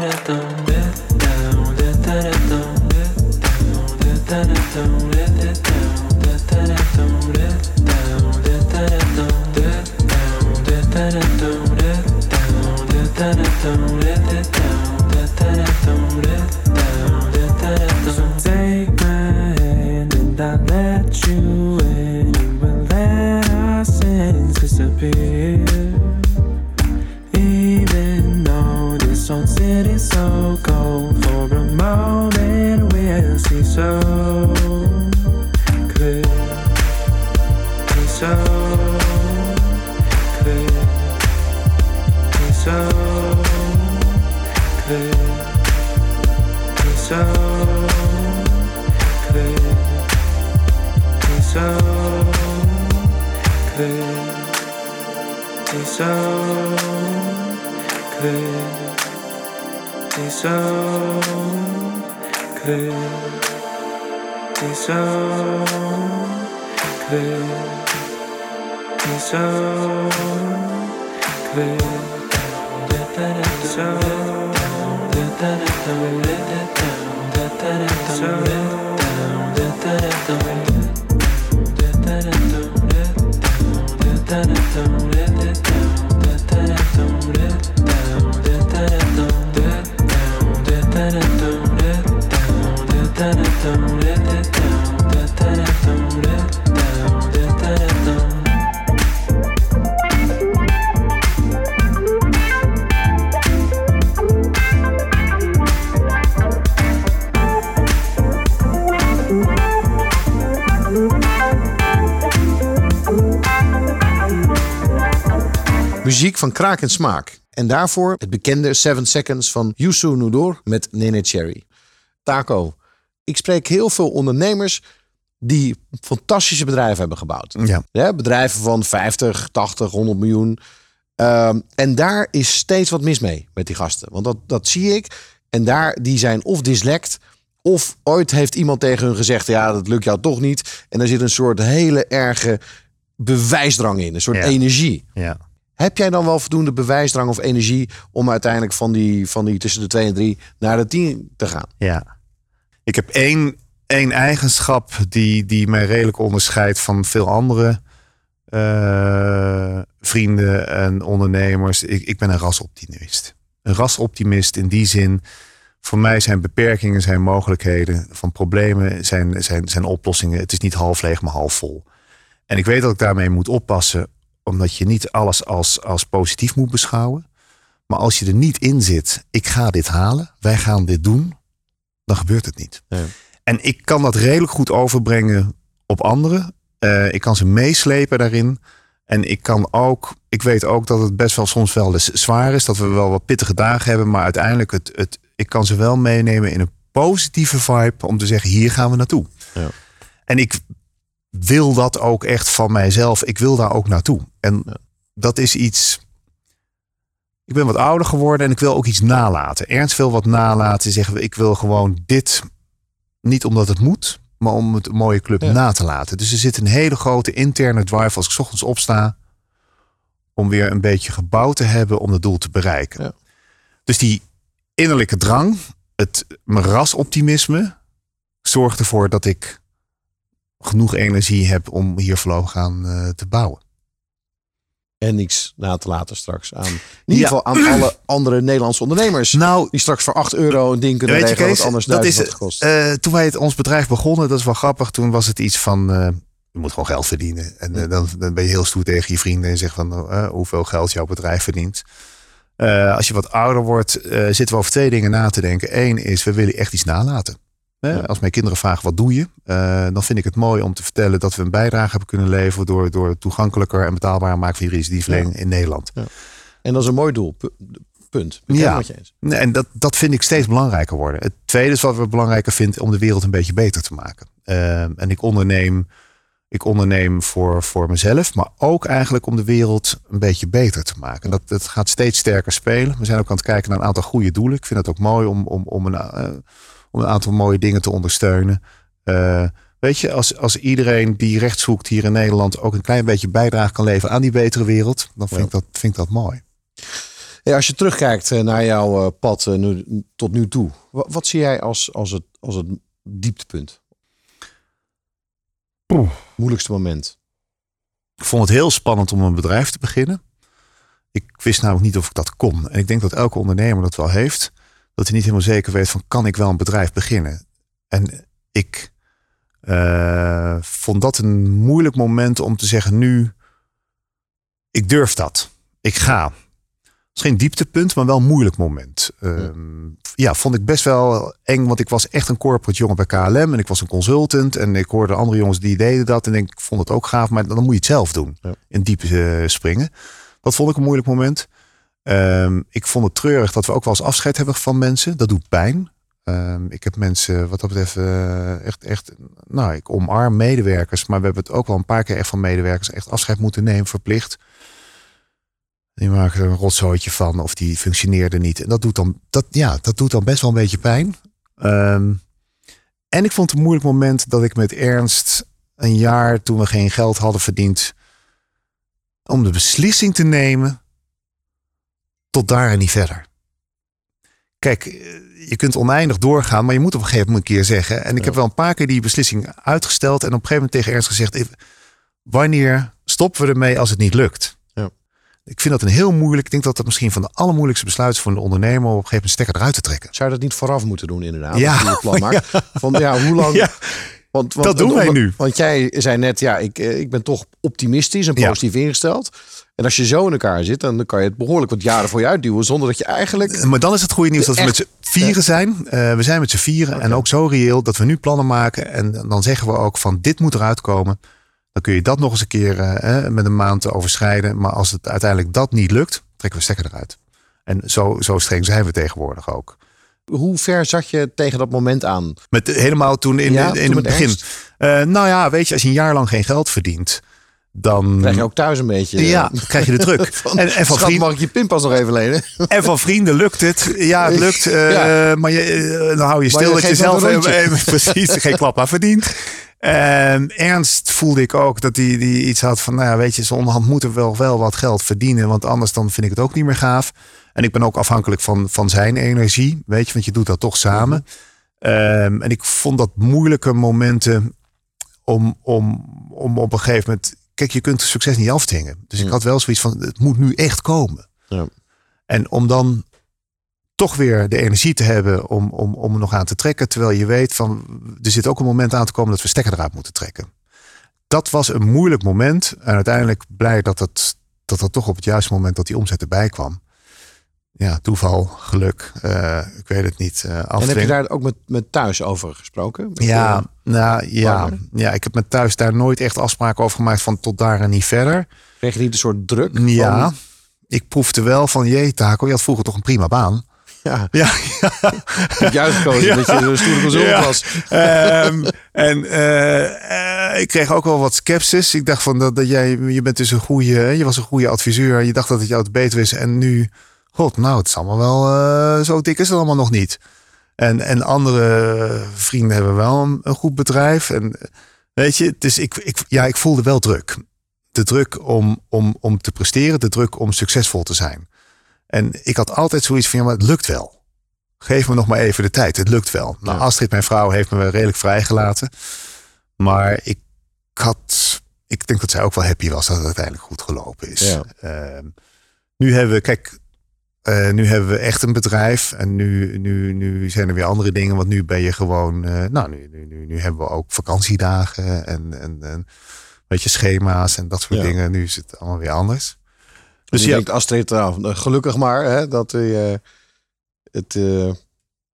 let it down, let it down. En smaak. En daarvoor het bekende 7 Seconds van Youssou N'Dour met Nene Cherry. Taco, ik spreek heel veel ondernemers die fantastische bedrijven hebben gebouwd. Ja. bedrijven van 50, 80, 100 miljoen. Ehm, en daar is steeds wat mis mee met die gasten. Want dat, dat zie ik. En daar, die zijn of dyslect... of ooit heeft iemand tegen hun gezegd... ja, dat lukt jou toch niet. En er zit een soort hele erge bewijsdrang in. Een soort Ja. energie. Ja. Heb jij dan wel voldoende bewijsdrang of energie... om uiteindelijk van die, van die tussen de 2 en 3 naar de 10 te gaan? Ja. Ik heb één, één eigenschap die, die mij redelijk onderscheidt van veel andere eh, vrienden en ondernemers. Ik, ik ben een rasoptimist. Een rasoptimist in die zin. Voor mij zijn beperkingen, zijn mogelijkheden. Van problemen zijn, zijn, zijn oplossingen. Het is niet half leeg, maar half vol. En ik weet dat ik daarmee moet oppassen. Omdat je niet alles als, als positief moet beschouwen. Maar als je er niet in zit, ik ga dit halen, wij gaan dit doen, dan gebeurt het niet. En ik kan dat redelijk goed overbrengen op anderen. Eh, ik kan ze meeslepen daarin. En ik kan ook, ik weet ook dat het best wel soms wel eens zwaar is, dat we wel wat pittige dagen hebben, maar uiteindelijk het, het, ik kan ze wel meenemen in een positieve vibe om te zeggen, hier gaan we naartoe. Ja. En ik wil dat ook echt van mijzelf. Ik wil daar ook naartoe. En dat is iets. ik ben wat ouder geworden en ik wil ook iets nalaten. Ernst wil wat nalaten. Zeggen we, ik wil gewoon dit, niet omdat het moet, maar om het een mooie club na te laten. Dus er zit een hele grote interne drive als ik 's ochtends opsta. Om weer een beetje gebouwd te hebben om het doel te bereiken. Dus die innerlijke drang, het rasoptimisme, zorgt ervoor dat ik genoeg energie heb om hier voorlopig aan eh, te bouwen. En niks na te laten straks aan. In ieder geval aan alle andere Nederlandse ondernemers. Nou, die straks voor 8 euro een ding kunnen Weet je, regelen Kees, anders dat is, had gekost. eh, toen wij het, ons bedrijf begonnen, dat is wel grappig. Toen was het iets van, eh, je moet gewoon geld verdienen. En dan, dan ben je heel stoer tegen je vrienden en zegt van hoeveel geld jouw bedrijf verdient. Als je wat ouder wordt, zitten we over twee dingen na te denken. Eén is, we willen echt iets nalaten. Hè, Als mijn kinderen vragen, wat doe je? Eh, dan vind ik het mooi om te vertellen dat we een bijdrage hebben kunnen leveren door, door toegankelijker en betaalbaar maken van juridische dienstverlening in Nederland. En dat is een mooi doel. Pu- Punt. Met je eens. Nee, En dat, dat vind ik steeds belangrijker worden. Het tweede is wat we belangrijker vinden om de wereld een beetje beter te maken. Ehm, en ik onderneem, ik onderneem voor, voor mezelf, maar ook eigenlijk om de wereld een beetje beter te maken. Dat, dat gaat steeds sterker spelen. We zijn ook aan het kijken naar een aantal goede doelen. Ik vind het ook mooi om, om, om, een, eh, om een aantal mooie dingen te ondersteunen. Eh, weet je, als, als iedereen die recht zoekt hier in Nederland ook een klein beetje bijdrage kan leveren aan die betere wereld, dan vind, ik, dat, vind ik dat mooi. Hey, als je terugkijkt eh, naar jouw eh, pad nu, tot nu toe. Wat, wat zie jij als, als, het, als het dieptepunt? Moeilijkste moment. Ik vond het heel spannend om een bedrijf te beginnen. Ik wist namelijk niet of ik dat kon. En ik denk dat elke ondernemer dat wel heeft. Dat hij niet helemaal zeker weet van kan ik wel een bedrijf beginnen. En ik eh, vond dat een moeilijk moment om te zeggen nu, ik durf dat. Ik ga. Is geen dieptepunt, maar wel een moeilijk moment. Ehm, ja, vond ik best wel eng, want ik was echt een corporate jongen bij KLM en ik was een consultant en ik hoorde andere jongens die deden dat en ik vond het ook gaaf, maar dan moet je het zelf doen. In diep eh, springen. Dat vond ik een moeilijk moment. Ehm, ik vond het treurig dat we ook wel eens afscheid hebben van mensen. Dat doet pijn. Ehm, ik heb mensen wat dat betreft eh, echt, echt, nou, ik omarm medewerkers, maar we hebben het ook wel een paar keer echt van medewerkers echt afscheid moeten nemen, verplicht. Die maken er een rotzooitje van of die functioneerde niet. En dat doet dan, dat, ja, dat doet dan best wel een beetje pijn. Ehm, en ik vond het een moeilijk moment dat ik met Ernst een jaar toen we geen geld hadden verdiend, om de beslissing te nemen tot daar en niet verder. Kijk, eh, je kunt oneindig doorgaan, maar je moet op een gegeven moment een keer zeggen. En ik heb wel een paar keer die beslissing uitgesteld en op een gegeven moment tegen Ernst gezegd: "Eh, wanneer stoppen we ermee als het niet lukt? Ik vind dat een heel moeilijk. Ik denk dat dat misschien van de allermoeilijkste besluiten voor een ondernemer om op een gegeven moment stekker eruit te trekken. Zou je dat niet vooraf moeten doen inderdaad? Ja. je plan maakt? Van ja, hoe lang... Ja. Want, Dat doen wij nu. Want jij zei net, ja, ik, eh, ik ben toch optimistisch en Ja. positief ingesteld. En als je zo in elkaar zit, dan kan je het behoorlijk wat jaren voor je uitduwen. Zonder dat je eigenlijk... Maar dan is het goede nieuws dat we met z'n vieren zijn. Eh, we zijn met z'n vieren en ook zo reëel dat we nu plannen maken. En dan zeggen we ook van dit moet eruit komen. Dan kun je dat nog eens een keer eh, eh, met een maand overschrijden. Maar als het uiteindelijk dat niet lukt, trekken we stekker eruit. En zo, zo streng zijn we tegenwoordig ook. Hoe ver zat je tegen dat moment aan? Met, helemaal toen in, Ja, in, toen het begin. Eh, nou ja, weet je, als je een jaar lang geen geld verdient, dan Krijg je ook thuis een beetje... Ja, eh, krijg je de druk. van, En- en van schat, vriend- mag ik je pinpas nog even lenen? En van vrienden lukt het. Ja, het lukt. eh, Ja. Maar je, eh, dan hou je stil je dat je zelf eh, precies geen klap aan verdient. Ehm, Ernst voelde ik ook dat hij die iets had van, nou ja, weet je, zo onderhand moeten we wel, wel wat geld verdienen, want anders dan vind ik het ook niet meer gaaf. En ik ben ook afhankelijk van, van zijn energie, weet je, want je doet dat toch samen. Ehm, en ik vond dat moeilijke momenten om, om, om op een gegeven moment, kijk, je kunt succes niet afdwingen. Dus ik had wel zoiets van, het moet nu echt komen. Ja. En om dan toch weer de energie te hebben om, om, om er nog aan te trekken. Terwijl je weet van er zit ook een moment aan te komen dat we stekker eruit moeten trekken. Dat was een moeilijk moment. En uiteindelijk blij dat het, dat dat toch op het juiste moment dat die omzet erbij kwam. Ja, toeval, geluk, eh, ik weet het niet. eh En heb je daar ook met, met thuis over gesproken? Met, Ja, eh, nou ja, partner? ja, ik heb met thuis daar nooit echt afspraken over gemaakt van tot daar en niet verder. Kreeg je niet een soort druk? Ja, van- ik proefde wel van jee Taco, je had vroeger toch een prima baan. Ja, Ja, juist gekozen dat je een stoere Ja. was. Ehm, en ik kreeg ook wel wat sceptisch. Ik dacht van dat, dat jij, je bent dus een goede, je was een goede adviseur. Je dacht dat het jou het beter is. En nu God, nou, het is allemaal wel, eh, zo dik is het allemaal nog niet. En, en andere vrienden hebben wel een, een goed bedrijf. En weet je, dus ik, ik, ja, ik voelde wel druk. De druk om, om, om te presteren, de druk om succesvol te zijn. En ik had altijd zoiets van, ja, maar het lukt wel. Geef me nog maar even de tijd, het lukt wel. Nou, Astrid, mijn vrouw, heeft me wel redelijk vrijgelaten. Maar ik had, ik denk dat zij ook wel happy was dat het uiteindelijk goed gelopen is. Ja. Ehm, nu hebben we, kijk, eh, nu hebben we echt een bedrijf. En nu, nu, nu zijn er weer andere dingen. Want nu ben je gewoon. eh, nou, nu, nu, nu, nu hebben we ook vakantiedagen. En, en, en weet je, schema's en dat soort Ja. dingen. Nu is het allemaal weer anders. Dus je ja, denkt Astrid, nou, eh, gelukkig maar hè, dat hij het,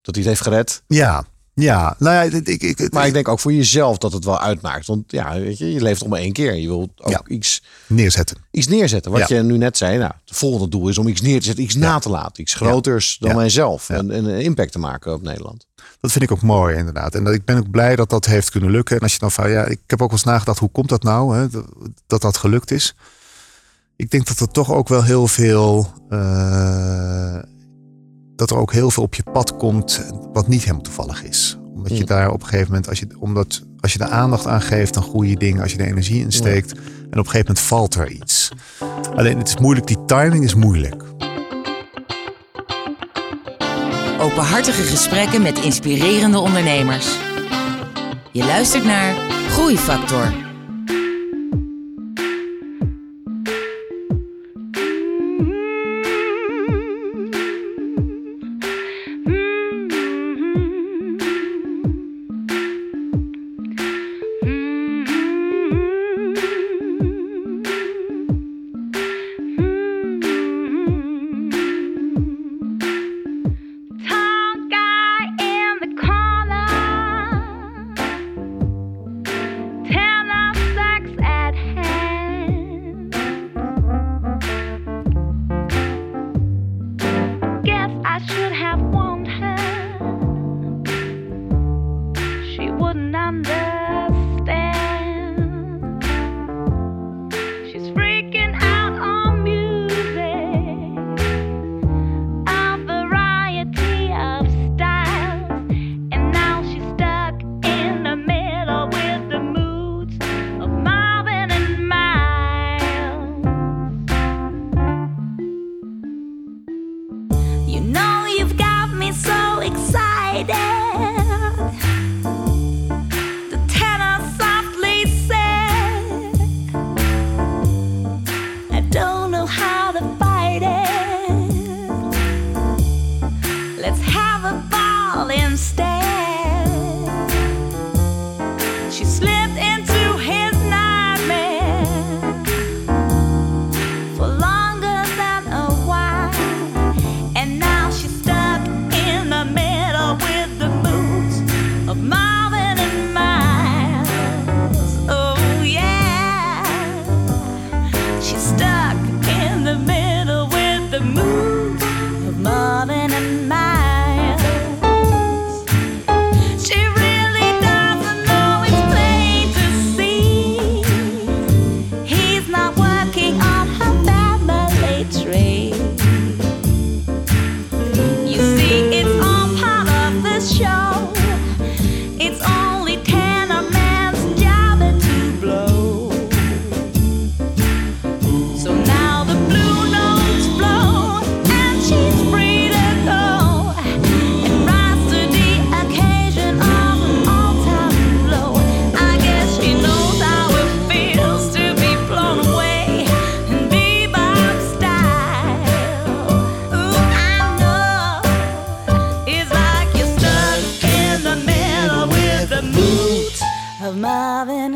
dat hij het heeft gered. ja, ja. Nou ja, ik, ik, ik, Maar ik denk ook voor jezelf dat het wel uitmaakt. Want ja, weet je, je leeft nog maar één keer. Je wilt ook Ja. iets, neerzetten. iets neerzetten. Wat Ja. je nu net zei. Nou, het volgende doel is om iets neer te zetten. Iets na te laten. Iets groters dan mijzelf. En, en een impact te maken op Nederland. Dat vind ik ook mooi, inderdaad. En dat, ik ben ook blij dat dat heeft kunnen lukken. En als je dan van, ja, ik heb ook wel eens nagedacht, hoe komt dat nou? Hè, dat- dat dat gelukt is. Ik denk dat er toch ook wel heel veel, eh, dat er ook heel veel op je pad komt wat niet helemaal toevallig is. Omdat je Hmm. daar op een gegeven moment, als je, omdat, als je de aandacht aan geeft aan goede dingen, als je de energie insteekt, en op een gegeven moment valt er iets. Alleen het is moeilijk, die timing is moeilijk. Openhartige gesprekken met inspirerende ondernemers. Je luistert naar Groeifactor. Of Marvin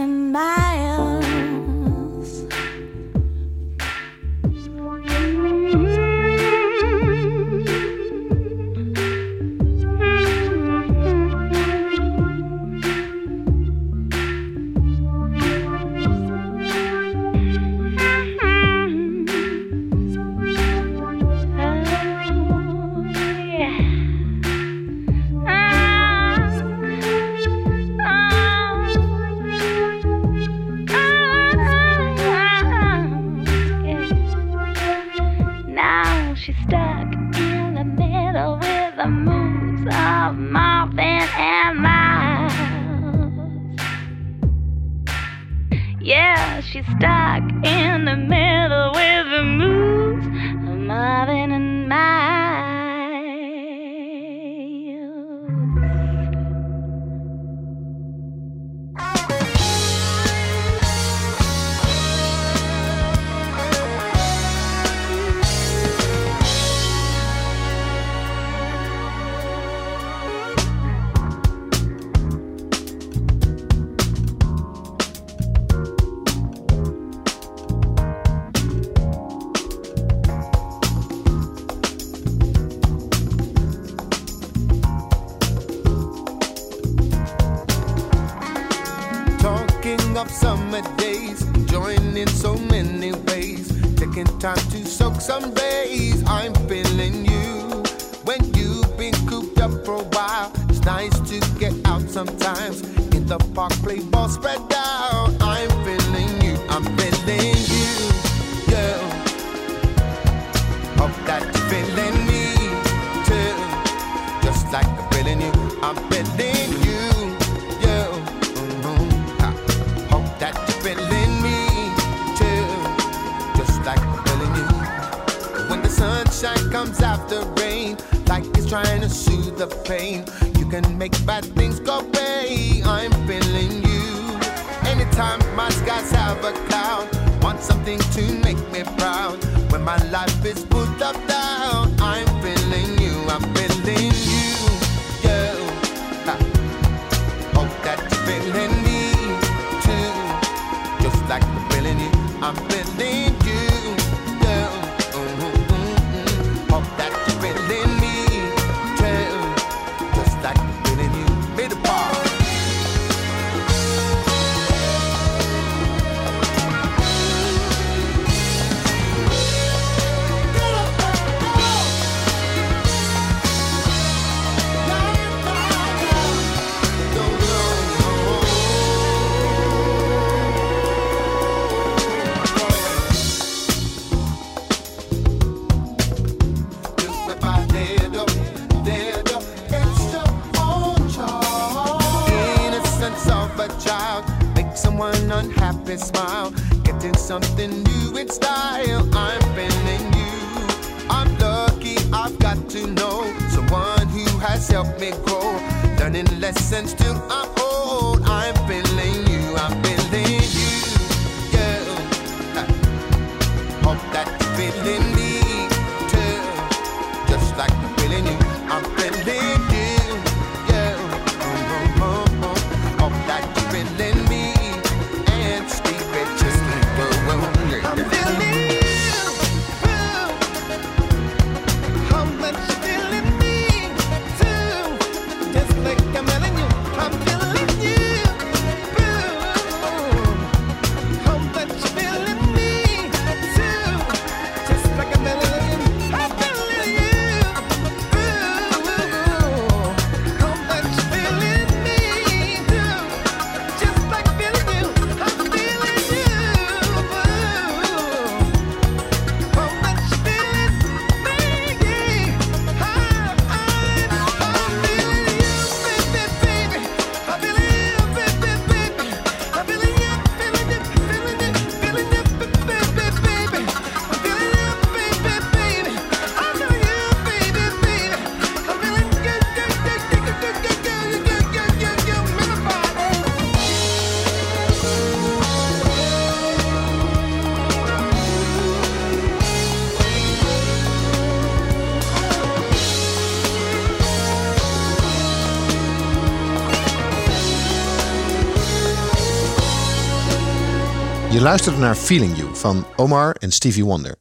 luisterde naar Feeling You van Omar en Stevie Wonder.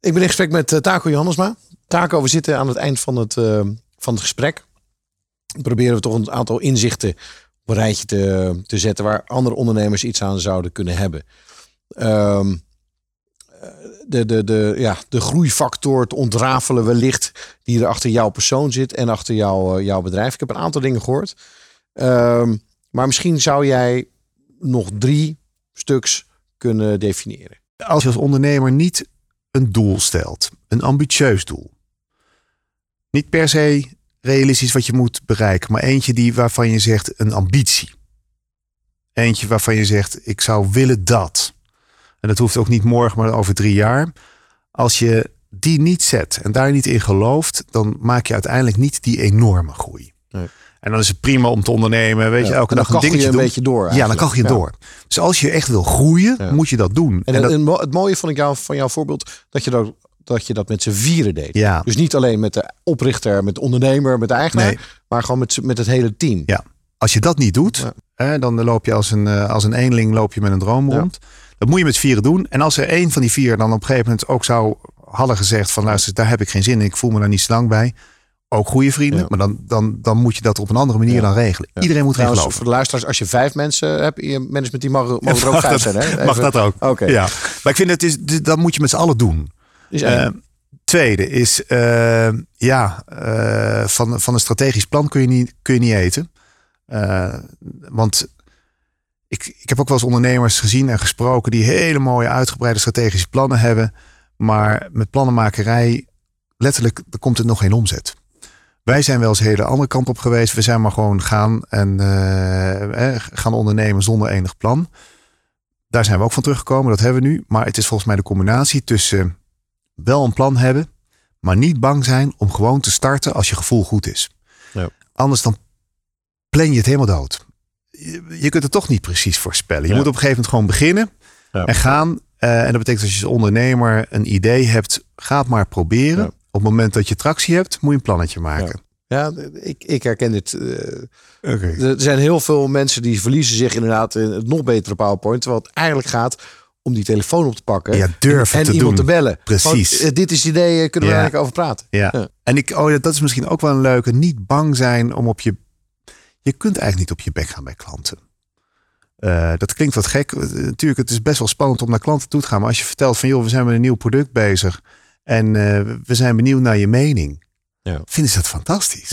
Ik ben in gesprek met eh, Taco Johannesma. Taco, we zitten aan het eind van het, eh, van het gesprek. Proberen we toch een aantal inzichten op een rijtje te, te zetten waar andere ondernemers iets aan zouden kunnen hebben. Ehm, eh, de, de, de, ja, de groeifactor te ontrafelen wellicht die er achter jouw persoon zit en achter jouw, jouw bedrijf. Ik heb een aantal dingen gehoord. Ehm, maar misschien zou jij nog drie stuks kunnen definiëren. Als je als ondernemer niet een doel stelt, een ambitieus doel, niet per se realistisch wat je moet bereiken, maar eentje die, waarvan je zegt een ambitie. Eentje waarvan je zegt, ik zou willen dat. En dat hoeft ook niet morgen, maar over drie jaar. Als je die niet zet en daar niet in gelooft, dan maak je uiteindelijk niet die enorme groei. Nee. En dan is het prima om te ondernemen, weet je, elke dag een kachel je dingetje een doen. beetje door Ja, dan kachel je door. Dus als je echt wil groeien, moet je dat doen. En, En dat- het, mo- het mooie vond ik jou, van jouw voorbeeld dat je dat, dat je dat met z'n vieren deed. Ja. Dus niet alleen met de oprichter, met de ondernemer, met de eigenaar, Nee. maar gewoon met, met het hele team. Ja. Als je dat niet doet, hè, dan loop je als een, eh, als een eenling loop je met een droom rond. Dat moet je met vieren doen. En als er één van die vier dan op een gegeven moment ook zou hadden gezegd van luister, daar heb ik geen zin in, ik voel me daar niet zo lang bij. Ook goede vrienden, maar dan, dan, dan moet je dat op een andere manier dan regelen. Ja. Iedereen moet erin geloven. voor de luisteraars, als je vijf mensen hebt in je management, die mogen, mogen er ook Mag vijf dat- zijn. Hè? Mag dat ook. Oké. Ja. Maar ik vind het is, dat moet je met z'n allen doen. Is. Eh, tweede is, eh, ja, eh, van, van een strategisch plan kun je niet, kun je niet eten. Want ik, ik heb ook wel eens ondernemers gezien en gesproken die hele mooie uitgebreide strategische plannen hebben. Maar met plannenmakerij, letterlijk, er komt het nog geen omzet. Wij zijn wel eens hele andere kant op geweest. We zijn maar gewoon gaan en eh, eh, gaan ondernemen zonder enig plan. Daar zijn we ook van teruggekomen, dat hebben we nu. Maar het is volgens mij de combinatie tussen wel een plan hebben, maar niet bang zijn om gewoon te starten als je gevoel goed is. Ja. Anders dan plan je het helemaal dood. Je, je kunt het toch niet precies voorspellen. Je Ja. moet op een gegeven moment gewoon beginnen Ja. en gaan. Eh, en dat betekent als je als ondernemer een idee hebt, ga het maar proberen. Op het moment dat je tractie hebt, moet je een plannetje maken. Ja, ik, ik herken dit. eh. Er zijn heel veel mensen die verliezen zich inderdaad in het nog betere PowerPoint. Terwijl het eigenlijk gaat om die telefoon op te pakken. Ja, en, en te iemand doen. te bellen. Precies. Eh, dit is het idee, eh, kunnen we Ja. eigenlijk over praten. Ja. En ik, oh, ja, dat is misschien ook wel een leuke. Niet bang zijn om op je. Je kunt eigenlijk niet op je bek gaan bij klanten. Dat klinkt wat gek. Natuurlijk, het is best wel spannend om naar klanten toe te gaan. Maar als je vertelt van joh, we zijn met een nieuw product bezig. En eh, we zijn benieuwd naar je mening. Ja. Vinden ze dat fantastisch?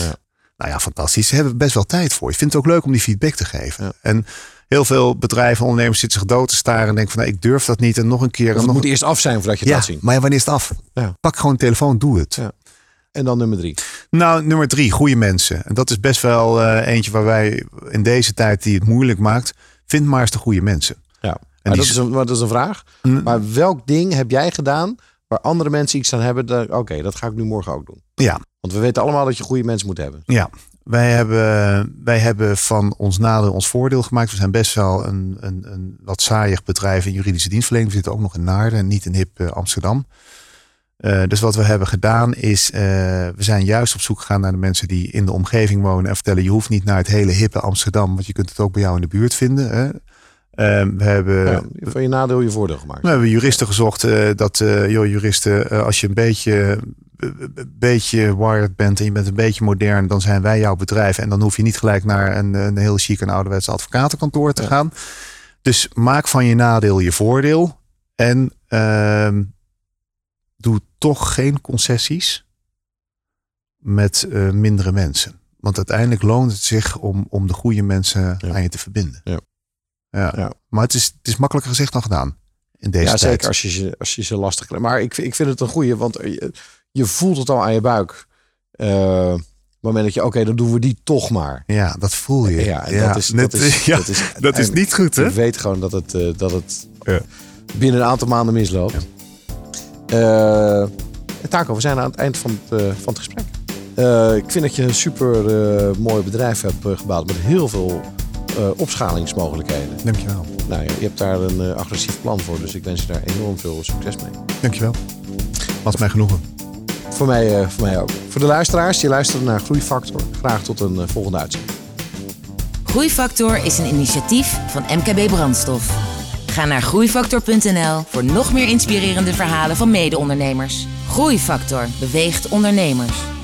Nou ja, fantastisch. Ze hebben best wel tijd voor. Je vindt het ook leuk om die feedback te geven. En heel veel bedrijven, ondernemers zitten zich dood te staren. En denken van nou, ik durf dat niet. En nog een keer. Of het nog moet eerst af zijn voordat je het ja, laat zien. maar ja, wanneer is het af? Ja. Pak gewoon een telefoon, doe het. En dan nummer drie. Nou, nummer drie, goede mensen. En dat is best wel eh, eentje waar wij in deze tijd die het moeilijk maakt. Vind maar eens de goede mensen. Ja. En Maar dat, is een, dat is een vraag. Maar welk ding heb jij gedaan waar andere mensen iets aan hebben? Oké, dat ga ik nu morgen ook doen. Ja, Want we weten allemaal dat je goede mensen moet hebben. ja. Wij hebben, wij hebben van ons nadeel ons voordeel gemaakt. We zijn best wel een, een, een wat saaiig bedrijf in juridische dienstverlening. We zitten ook nog in Naarden en niet in hip eh, Amsterdam. Eh, dus wat we hebben gedaan is, eh, we zijn juist op zoek gegaan naar de mensen die in de omgeving wonen en vertellen, je hoeft niet naar het hele hippe Amsterdam, want je kunt het ook bij jou in de buurt vinden. Hè. Eh, we hebben Ja, van je nadeel je voordeel gemaakt. we hebben juristen gezocht eh, dat, eh joh, juristen, eh, als je een beetje, beetje wired bent en je bent een beetje modern, dan zijn wij jouw bedrijf. En dan hoef je niet gelijk naar een, een heel chic en ouderwetse advocatenkantoor te gaan. Dus maak van je nadeel je voordeel. En ehm, doe toch geen concessies met mindere mensen. Want uiteindelijk loont het zich om, om de goede mensen aan je te verbinden. Ja. Ja. Maar het is, het is makkelijker gezegd dan gedaan. In deze ja, tijd. zeker als je, ze- als je ze lastig krijgt. Maar ik, ik vind het een goeie, want je, je voelt het al aan je buik. Eh, op het moment dat je, oké, dan doen we die toch maar. Ja, dat voel je. Ja, Ja, dat, is, net- dat, is, ja, dat, is, dat is niet goed, hè? Je weet gewoon dat het, eh, dat het binnen een aantal maanden misloopt. Eh, Taco, we zijn aan het eind van het, van het gesprek. Ik vind dat je een super mooi bedrijf hebt gebouwd met heel veel eh, opschalingsmogelijkheden. Dankjewel. Nou ja, je hebt daar een eh, agressief plan voor, dus ik wens je daar enorm veel succes mee. Dankjewel. Was mij genoegen. Voor mij, eh, voor mij ook. Voor de luisteraars die luisteren naar Groeifactor, graag tot een volgende uitzending. Groeifactor is een initiatief van MKB Brandstof. Ga naar groeifactor.nl voor nog meer inspirerende verhalen van mede-ondernemers. Groeifactor beweegt ondernemers.